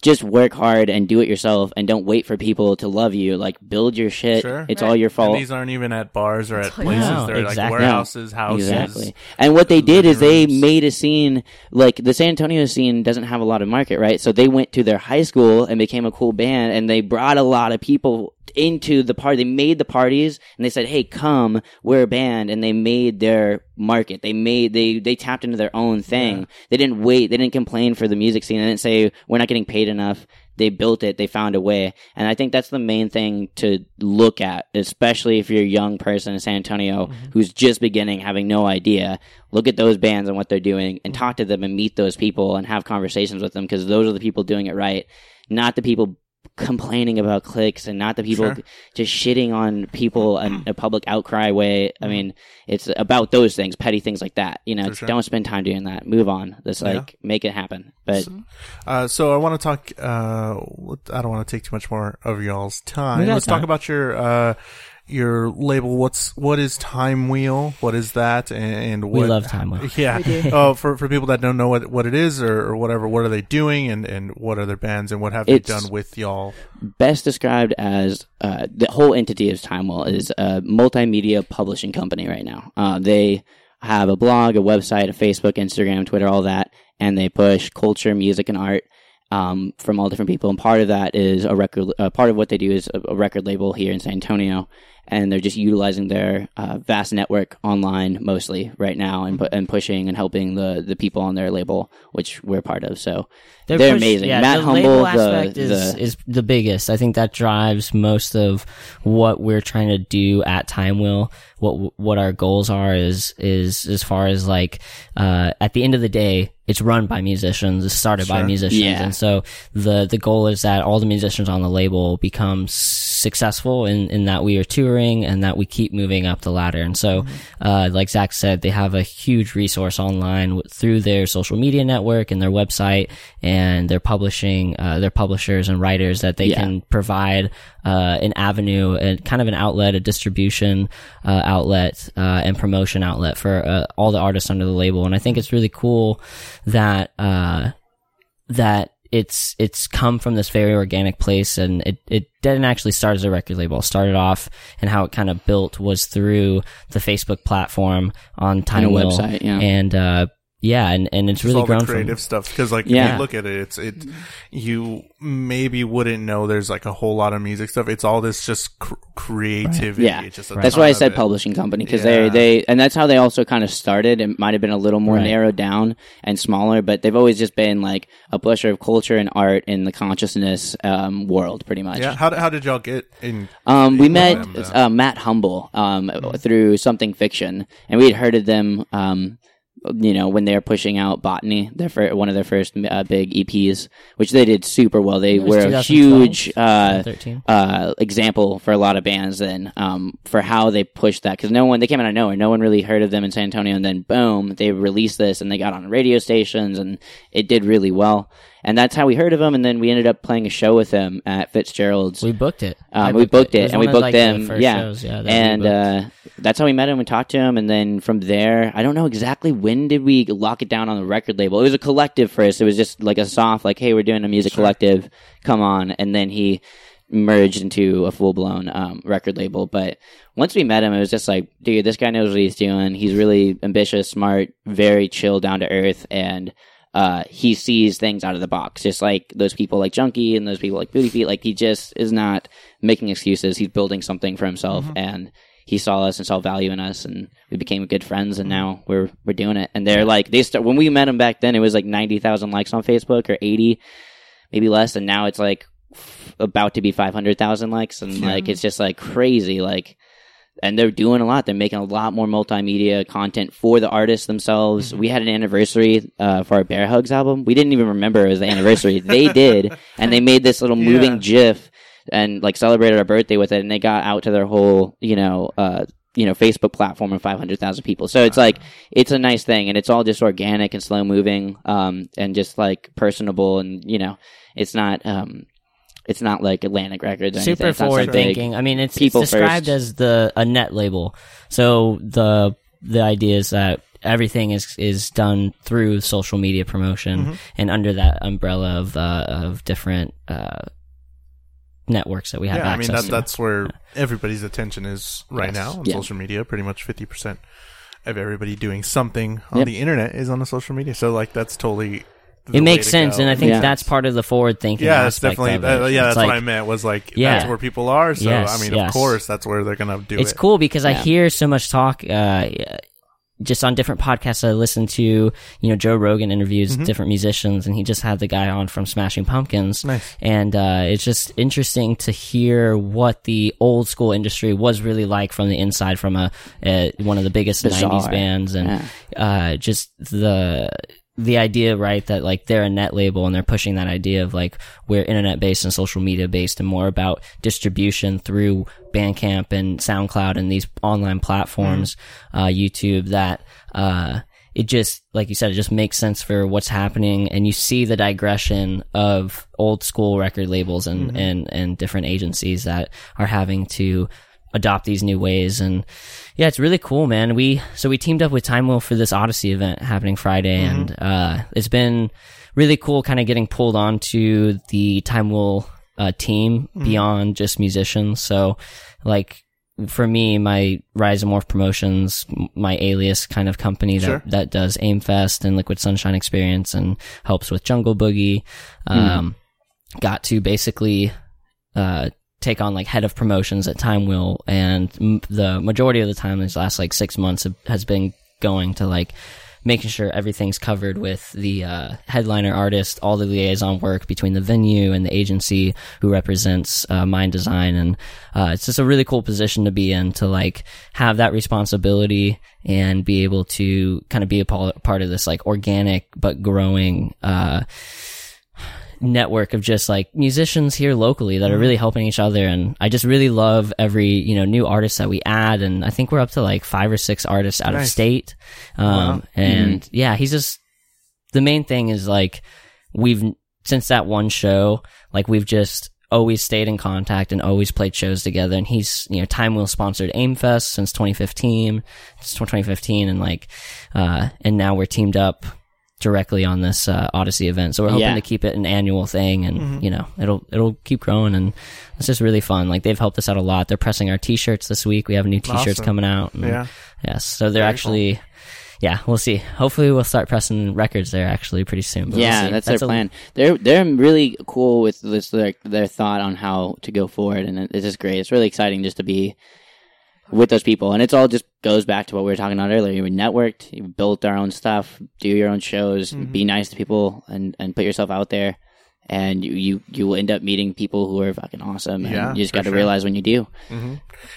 just work hard and do it yourself and don't wait for people to love you. Like build your shit. Sure. It's all your And fault. these aren't even at bars or at places. No, They're exactly. like warehouses, houses. Exactly. And what they did is they rooms. made a scene like the San Antonio scene doesn't have a lot of market, right? So they went to their high school and became a cool band and they brought a lot of people into the party. They made the parties and they said, "Hey, come, we're a band," and they made their market. They made they they tapped into their own thing. They didn't wait. They didn't complain for the music scene. They didn't say we're not getting paid enough. They built it. They found a way, and I think that's the main thing to look at, especially if you're a young person in San Antonio mm-hmm. who's just beginning, having no idea. Look at those bands and what they're doing, and talk to them and meet those people and have conversations with them because those are the people doing it right, not the people complaining about clicks and not the people Sure. just shitting on people in a public outcry way. I mean, it's about those things, petty things like that. You know, sure. don't spend time doing that. Move on. Just Yeah. like make it happen. But Uh, so I want to talk. Uh, I don't want to take too much more of y'all's time. Let's talk about your uh, your label. What's what is Time Wheel? What is that? And, and We love Time Wheel. Yeah. We. Oh, for for people that don't know what what it is or, or whatever, what are they doing? And and what are their bands and what have they done with y'all? best described as uh, the whole entity of time wheel is a multimedia publishing company right now. Uh, they have a blog, a website, a Facebook, Instagram, Twitter, all that, and they push culture, music, and art um, from all different people. And part of that is a record. Uh, part of what they do is a, a record label here in San Antonio, and they're just utilizing their uh, vast network online mostly right now, and pu- and pushing and helping the the people on their label, which we're part of. So they're, push- amazing. Yeah, Matt the Humble, label the, aspect is, the is the biggest. I think that drives most of what we're trying to do at Time Will. What what our goals are is is as far as like uh, at the end of the day, it's run by musicians. It's started by musicians, Yeah. and so the the goal is that all the musicians on the label become successful in in that we are touring and that we keep moving up the ladder. And so, uh, like Zach said, they have a huge resource online through their social media network and their website and their publishing, uh, their publishers and writers that they Yeah. can provide, uh, an avenue and kind of an outlet, a distribution, uh, outlet, uh, and promotion outlet for, uh, all the artists under the label. And I think it's really cool that, uh, that it's it's come from this very organic place and it, it didn't actually start as a record label. It started off and how it kind of built was through the Facebook platform on Wheel. website, yeah. And uh yeah, and, and it's really all the creative from stuff because like Yeah. if you look at it it's it you maybe wouldn't know there's like a whole lot of music stuff it's all this just cr- creativity Yeah, just a that's why I said it. publishing company because Yeah. they they and that's how they also kind of started. It might have been a little more Right. narrowed down and smaller, but they've always just been like a pusher of culture and art in the consciousness um, world, pretty much. yeah how, did- how did y'all get in Um, we met them, uh, Matt Humble um, through Something Fiction, and we had heard of them. Um, you know, when they were pushing out Botany, their fir- one of their first uh, big EPs, which they did super well. They were a huge uh, uh, example for a lot of bands then um, for how they pushed that. Because no one they came out of nowhere. No one really heard of them in san antonio. And then boom they released this and they got on radio stations and it did really well and that's how we heard of them and then we ended up playing a show with them at fitzgerald's we booked it. um, I we booked it, was and we booked like, the them. first Yeah, shows, yeah that and uh, that's how we met him. We talked to him, and then from there, I don't know exactly when did we lock it down on the record label. It was a collective first. It was just like a soft, like, "Hey, we're doing a music collective. Come on!" And then he merged into a full blown um, record label. But once we met him, it was just like, dude, this guy knows what he's doing. He's really ambitious, smart, very chill, down to earth, and uh, he sees things out of the box, just like those people like Junkie and those people like Booty Feet. Like he just is not making excuses. He's building something for himself, and he saw us and saw value in us, and we became good friends. And now we're we're doing it. And they're like they start when we met him back then, it was like ninety thousand likes on Facebook or eighty, maybe less, and now it's like f- about to be five hundred thousand likes, and like it's just like crazy, like and they're doing a lot. They're making a lot more multimedia content for the artists themselves. We had an anniversary uh, for our Bear Hugs album. We didn't even remember it was the anniversary. they did, and they made this little moving GIF and like celebrated our birthday with it. And they got out to their whole, you know, uh, you know, Facebook platform of 500,000 people. So it's like, it's a nice thing and it's all just organic and slow moving, um, and just like personable and, you know, it's not, um, it's not like Atlantic Records. Or super It's forward thinking. I mean, it's, it's described first. as the a net label. So the the idea is that everything is is done through social media promotion Mm-hmm. and under that umbrella of uh, of different uh, networks that we have yeah, I mean access that to. that's where everybody's attention is right Yes. now on Yeah. social media. Pretty much fifty percent of everybody doing something on Yep. the internet is on the social media. So like that's totally the it makes sense, go. and I think Yeah. that's part of the forward thinking. yeah, that's definitely of it. uh, yeah. It's That's what I meant was like Yeah. that's where people are. So Yes, I mean, yes. of course, that's where they're gonna do it's it. cool because I hear so much talk. Uh, just on different podcasts, I listen to. You know, Joe Rogan interviews different musicians, and he just had the guy on from Smashing Pumpkins. Nice. And uh, it's just interesting to hear what the old school industry was really like from the inside, from a, a one of the biggest Bizarre. '90s bands, and Yeah. uh, just the the idea, right, that like they're a net label and they're pushing that idea of like we're internet based and social media based and more about distribution through Bandcamp and SoundCloud and these online platforms, uh, YouTube that, uh, it just, like you said, it just makes sense for what's happening. And you see the digression of old school record labels and, and, and different agencies that are having to adopt these new ways. And yeah it's really cool man. We so we teamed up with time will for this odyssey event happening friday. And uh it's been really cool kind of getting pulled onto the time will uh team beyond just musicians. So like for me my rise and morph promotions my alias kind of company that Sure. that does aimfest and liquid sunshine experience and helps with jungle boogie um got to basically uh, take on like head of promotions at Time Will, and m- the majority of the time, these last like six months, has been going to like making sure everything's covered with the uh, headliner artist, all the liaison work between the venue and the agency who represents uh, Mind Design, and uh, it's just a really cool position to be in to like have that responsibility and be able to kind of be a part of this like organic but growing. Network of just like musicians here locally that are really helping each other and I just really love every you know new artist that we add and I think we're up to like five or six artists out of state. Um and yeah he's just the main thing is like we've since that one show like we've just always stayed in contact and always played shows together and he's you know time will sponsored aimfest since 2015 since 2015 and like uh and now we're teamed up directly on this uh, Odyssey event. So we're hoping Yeah. to keep it an annual thing, and Mm-hmm. you know it'll it'll keep growing, and it's just really fun. Like they've helped us out a lot. They're pressing our T-shirts this week. We have new T-shirts Awesome. coming out. and- Yeah. Yes. So they're Very actually. Yeah, we'll see. Hopefully, we'll start pressing records there actually pretty soon. but we'll yeah, that's, their plan. They're they're really cool with this their their thought on how to go forward, and it's just great. It's really exciting just to be with those people, and it's all just goes back to what we were talking about earlier. You networked, you built our own stuff, do your own shows, Mm-hmm. be nice to people, and and put yourself out there, and you you, you will end up meeting people who are fucking awesome. And Yeah, you just got to sure. realize when you do.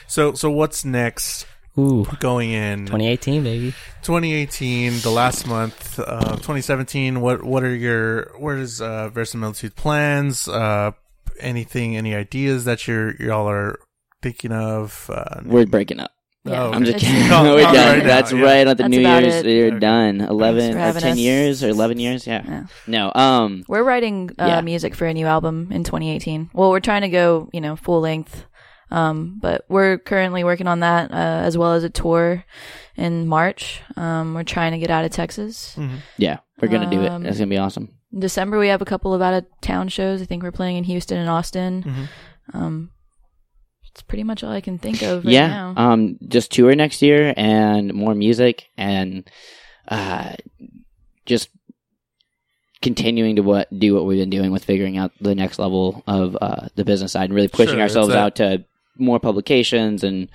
So so what's next? Ooh, Going in 2018, baby. 2018, the last month of 2017. What what are your what is uh, Verisimilitude plans? Uh, anything? Any ideas that you're y'all are thinking of? Uh, We're breaking up. Yeah. Oh, I'm just kidding. Oh, We're done. right now, That's yeah. right at the That's New Year's. it. You're Okay. done. Eleven or ten us. years or eleven years. Yeah. Yeah. No. Um. We're writing uh, Yeah. music for a new album in 2018. Well, we're trying to go, you know, full length. Um, but we're currently working on that, uh, as well as a tour in March. Um, we're trying to get out of Texas. Yeah. We're gonna do it. Um, That's gonna be awesome. In December, we have a couple of out of town shows. I think we're playing in Houston and Austin. Mhm. Um, it's pretty much all I can think of right yeah. now. Um. Just tour next year and more music and uh, just continuing to what do what we've been doing with figuring out the next level of uh the business side and really pushing Sure, ourselves out to more publications and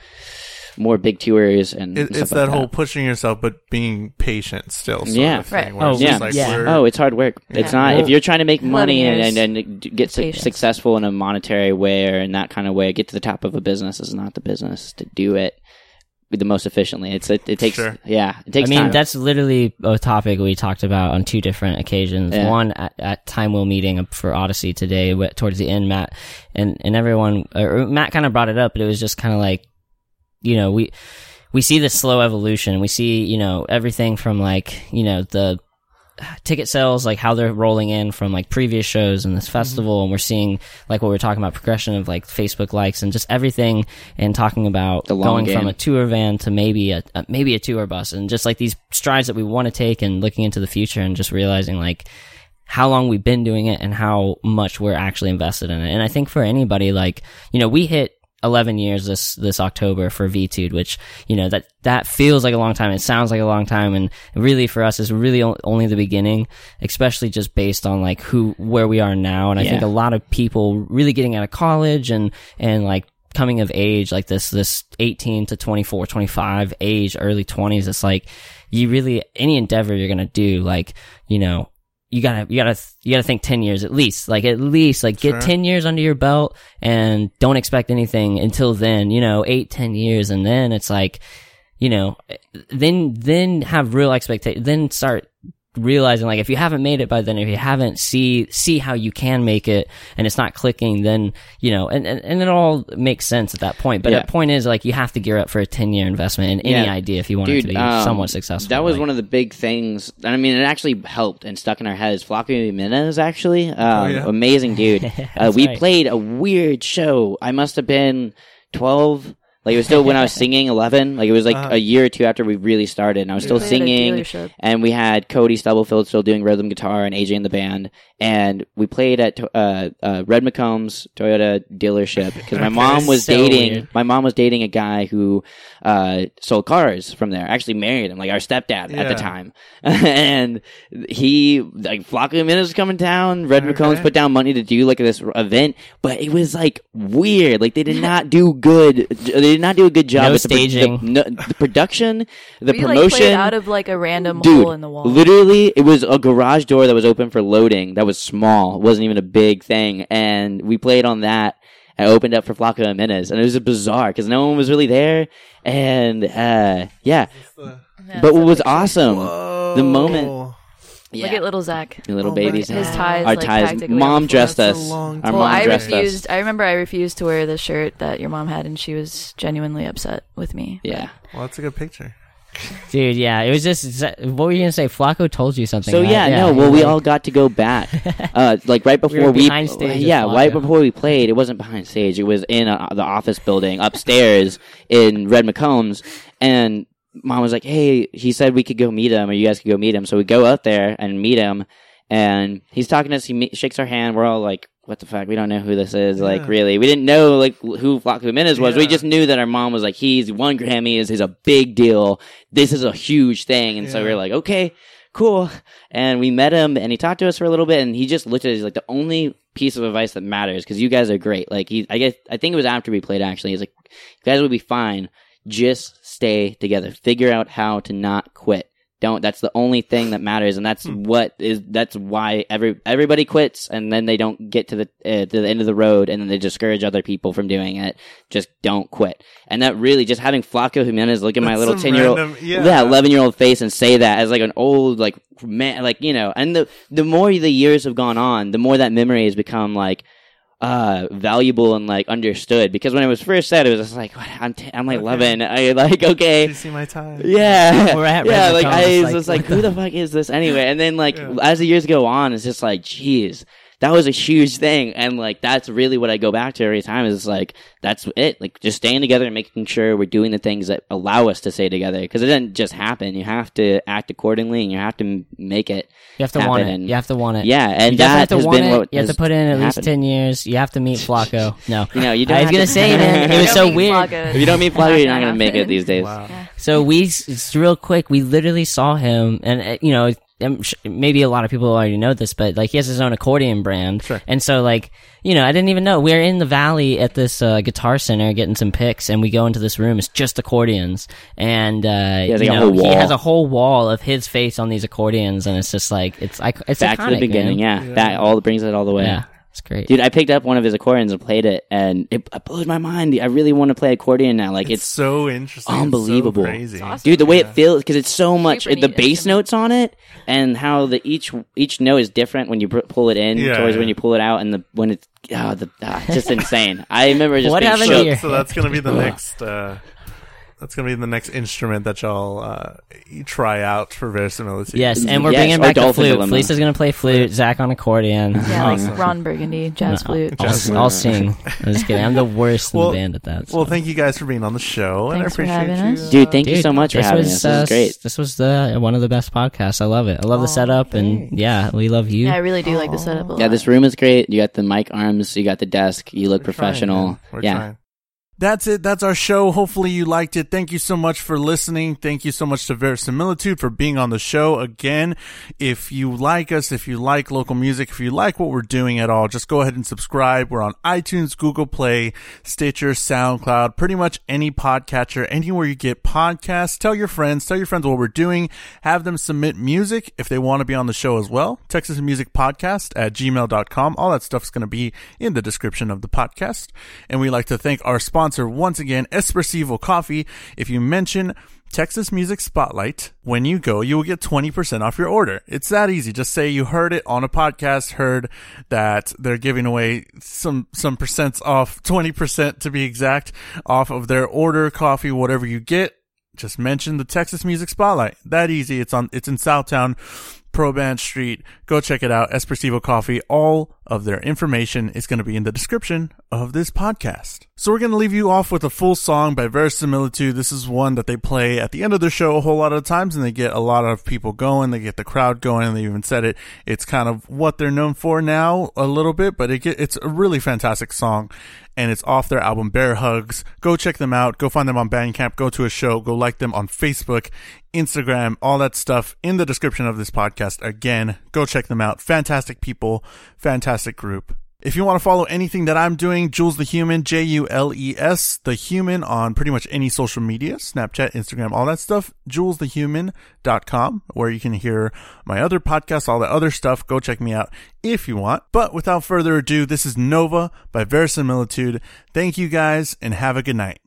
more big tours and It, and stuff it's like that whole pushing yourself, but being patient still. Sort Yeah. of thing, Right. where it's Oh, yeah. like Yeah. Oh, it's hard work. It's Yeah. not Well, if you're trying to make money and, and, and get su- successful in a monetary way or in that kind of way, get to the top of a business is not the business to do it the most efficiently. It's it, it takes Sure. yeah, it takes I mean, time. that's literally a topic we talked about on two different occasions. Yeah. One at, at Time Will meeting for Odyssey today, towards the end, Matt and and everyone, or Matt kind of brought it up, but it was just kind of like, you know, we we see this slow evolution. We see, you know, everything from like, you know, the ticket sales, like how they're rolling in from like previous shows and this Mm-hmm. festival, and we're seeing like what we we're talking about progression of like Facebook likes and just everything, and talking about going from a tour van to maybe a, a maybe a tour bus, and just like these strides that we want to take, and looking into the future, and just realizing like how long we've been doing it and how much we're actually invested in it. And I think for anybody, like you know, we hit 11 years this this October for Vtude, which you know that that feels like a long time. It sounds like a long time, and really for us is really only the beginning, especially just based on like who where we are now. And I think a lot of people really getting out of college and and like coming of age, like this this 18 to 24, 25 age, early 20s. It's like you really any endeavor you're gonna do, like you know you gotta you gotta you gotta think 10 years at least like at least like get Sure. 10 years under your belt and don't expect anything until then you know eight ten years and then it's like you know then then have real expectation then start realizing like if you haven't made it by then if you haven't see see how you can make it and it's not clicking then you know and and, and it all makes sense at that point but Yeah. the point is like you have to gear up for a 10 year investment in any Yeah. idea if you want it to be um, somewhat successful That was Like- one of the big things. and I mean, it actually helped and stuck in our heads. Flaco Jimenez, actually, um, yeah. amazing dude. uh, we right. played a weird show. I must have been twelve. Like it was still when I was singing eleven. Like it was like Uh-huh. a year or two after we really started, and I was still Played at a singing. And we had Cody Stubblefield still doing rhythm guitar and AJ in the band. And we played at uh, uh, Red McCombs Toyota dealership because my mom was So dating. weird. My mom was dating a guy who uh, sold cars from there. Actually married him, like our stepdad at the time. and he like Flaco Jimenez was coming down. Red Okay. McCombs put down money to do like this event, but it was like weird. Like they did not do good. They did not do a good job No with the pro- the- staging. no- the production, the we promotion played out of like a random dude hole in the wall. literally it was a garage door that was open for loading that was small it wasn't even a big thing and we played on that I opened up for Flaco Jimenez and it was bizarre because no one was really there and uh yeah Yeah, but so what was picture. awesome the moment Whoa. Yeah Look at little Zach. the little Oh, babies my His ties, our like, ties practically on mom the floor. dressed That's a us long our Well, mom I dressed refused. us I remember I refused to wear the shirt that your mom had, and she was genuinely upset with me. yeah Well, that's a good picture. Dude, yeah, it was just. What were you gonna say? Flaco told you something. So right? yeah, no. Well, we all got to go back, uh, like right before we, behind stage with yeah, right Flaco. before we played. It wasn't behind stage. It was in uh, the office building upstairs in Red McCombs, and mom was like, "Hey, he said we could go meet him, or you guys could go meet him." So we go out there and meet him, and he's talking to us. He me- shakes our hand. We're all like. What the fuck? We don't know who this is. Like, really, we didn't know like who Flaco Jimenez was. We just knew that our mom was like, he's won Grammys. He's a big deal. This is a huge thing. And so we are like, okay, cool. And we met him and he talked to us for a little bit and he just looked at us like the only piece of advice that matters because you guys are great. Like he, I guess, I think it was after we played actually. He's like, you guys will be fine. Just stay together. Figure out how to not quit. Don't. That's the only thing that matters, and that's what is. That's why every everybody quits, and then they don't get to the uh, to the end of the road, and then they discourage other people from doing it. Just don't quit, and that really just having Flaco Jimenez look at my little ten year old, yeah. yeah, eleven year old face and say that as like an old like man, like you know. And the the more the years have gone on, the more that memory has become like uh valuable and like understood because when it was first said it was just like what, I'm t- I'm like Okay. 11 I like Did okay you see my tie? yeah, We're at yeah. Like I was like, just like, who the- the fuck is this anyway? And then like Yeah. as the years go on, it's just like, geez, that was a huge thing, and like that's really what I go back to every time. Is like that's it. Like just staying together and making sure we're doing the things that allow us to stay together because it doesn't just happen. You have to act accordingly, and you have to make it. You have to want it. You have to want it. Yeah, and you that have to has been it. what you have to put in at least ten years. You have to meet Flaco. No, You know, you don't I was gonna say, man, it was so weird. Flocka. If you don't meet Flaco, you're not gonna make it these days. Wow. So we, it's real quick, we literally saw him, and uh, you know, I'm sh- maybe a lot of people already know this, but like he has his own accordion brand, Sure. and so like you know, I didn't even know we are in the valley at this uh, guitar center getting some picks, and we go into this room, it's just accordions, and uh, has, like, you know, he has a whole wall of his face on these accordions, and it's just like it's like it's Back to iconic, the beginning, man. yeah. That all brings it all the way. yeah, it's great. Dude, I picked up one of his accordions and played it, and it, it blows my mind. I really want to play accordion now. Like It's, it's, so interesting. It's so unbelievable. crazy. It's awesome. dude, the way Yeah. it feels because it's so much Super the bass notes on it, and how the each each note is different when you pr- pull it in Yeah, towards yeah. when you pull it out, and the when it's oh, the ah, just insane. I remember just What being happened shook. to your- So that's gonna be the next. Uh, that's gonna be the next instrument that y'all uh, try out for verisimilitude. Yes, and we're Yes, bringing back the flute. Dilemma. Felisa's gonna play flute. Zach on accordion. Yeah, I'll- like Ron Burgundy, jazz flute. I'll, Jazz I'll sing. I'm just kidding. I'm the worst Well- in the band at that. Well, thank you guys for being on the show, and I Thanks for appreciate having you. us. Dude, thank you so much for this having was, us. This uh, is great. This was the one of the best podcasts. I love it. I love the setup, and yeah, we love you. Yeah, I really do like the setup a lot. Yeah, this room is great. You got the mic arms, you got the desk, you look We're professional. man. We're yeah, trying. That's it. That's our show. Hopefully you liked it. Thank you so much for listening. Thank you so much to Verisimilitude for being on the show again. If you like us, if you like local music, if you like what we're doing at all, just go ahead and subscribe. We're on iTunes, Google Play, Stitcher, SoundCloud, pretty much any podcatcher, anywhere you get podcasts. Tell your friends, tell your friends what we're doing. Have them submit music if they want to be on the show as well. Texas Music Podcast at gmail.com. All that stuff's going to be in the description of the podcast. And we like to thank our sponsor once again, Espressivo Coffee. If you mention Texas Music Spotlight, when you go, you will get 20% off your order. It's that easy. Just say you heard it on a podcast, heard that they're giving away some, some percents off, 20% to be exact, off of their order, coffee, whatever you get. Just mention the Texas Music Spotlight. That easy. It's on, it's in Southtown. Probandt Street. Go check it out. Espressivo Coffee. All of their information is going to be in the description of this podcast. So we're going to leave you off with a full song by Verisimilitude. This is one that they play at the end of the show a whole lot of times and they get a lot of people going. They get the crowd going and they even said it. It's kind of what they're known for now a little bit, but it get, it's a really fantastic song and it's off their album Bear Hugs. Go check them out. Go find them on Bandcamp. Go to a show. Go like them on Facebook, Instagram, all that stuff in the description of this podcast. Again, go check them out. Fantastic people, fantastic group. If you want to follow anything that I'm doing, Jules the Human, J U L E S, the human on pretty much any social media, Snapchat, Instagram, all that stuff, julesthehuman.com, where you can hear my other podcasts, all that other stuff. Go check me out if you want. But without further ado, this is Nova by Verisimilitude. Thank you guys and have a good night.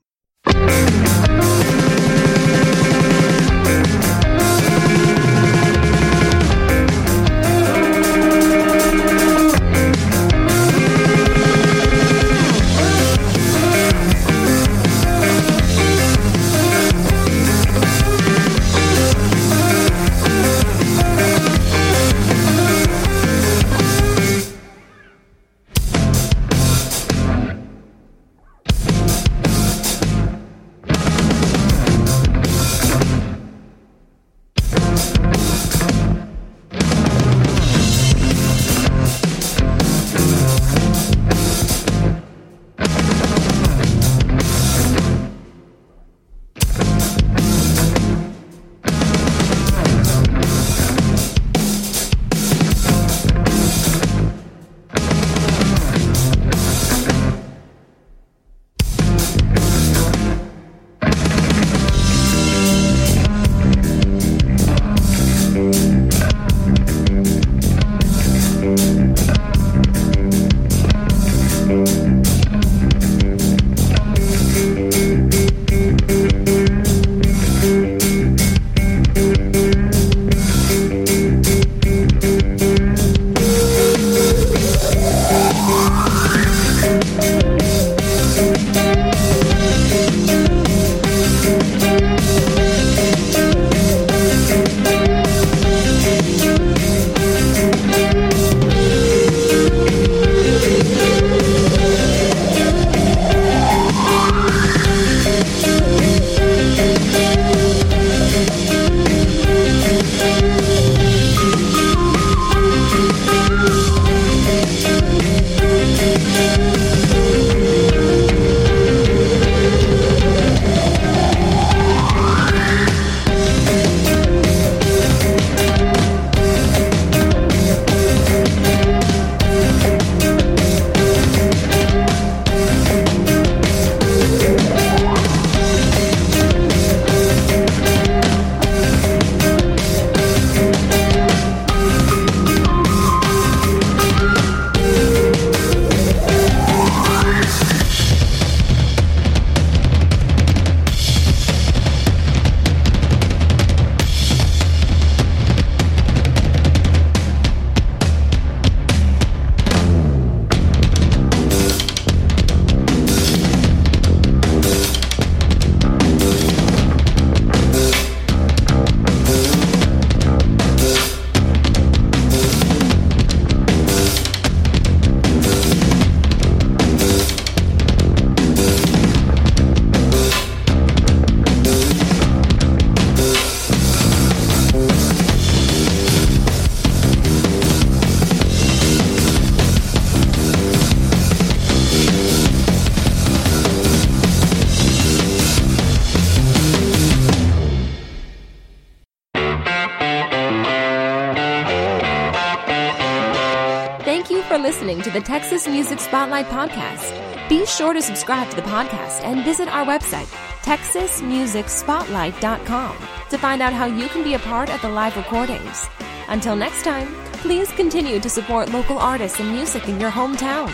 Spotlight Podcast. Be sure to subscribe to the podcast and visit our website, texasmusicspotlight.com, to find out how you can be a part of the live recordings. Until next time, please continue to support local artists and music in your hometown.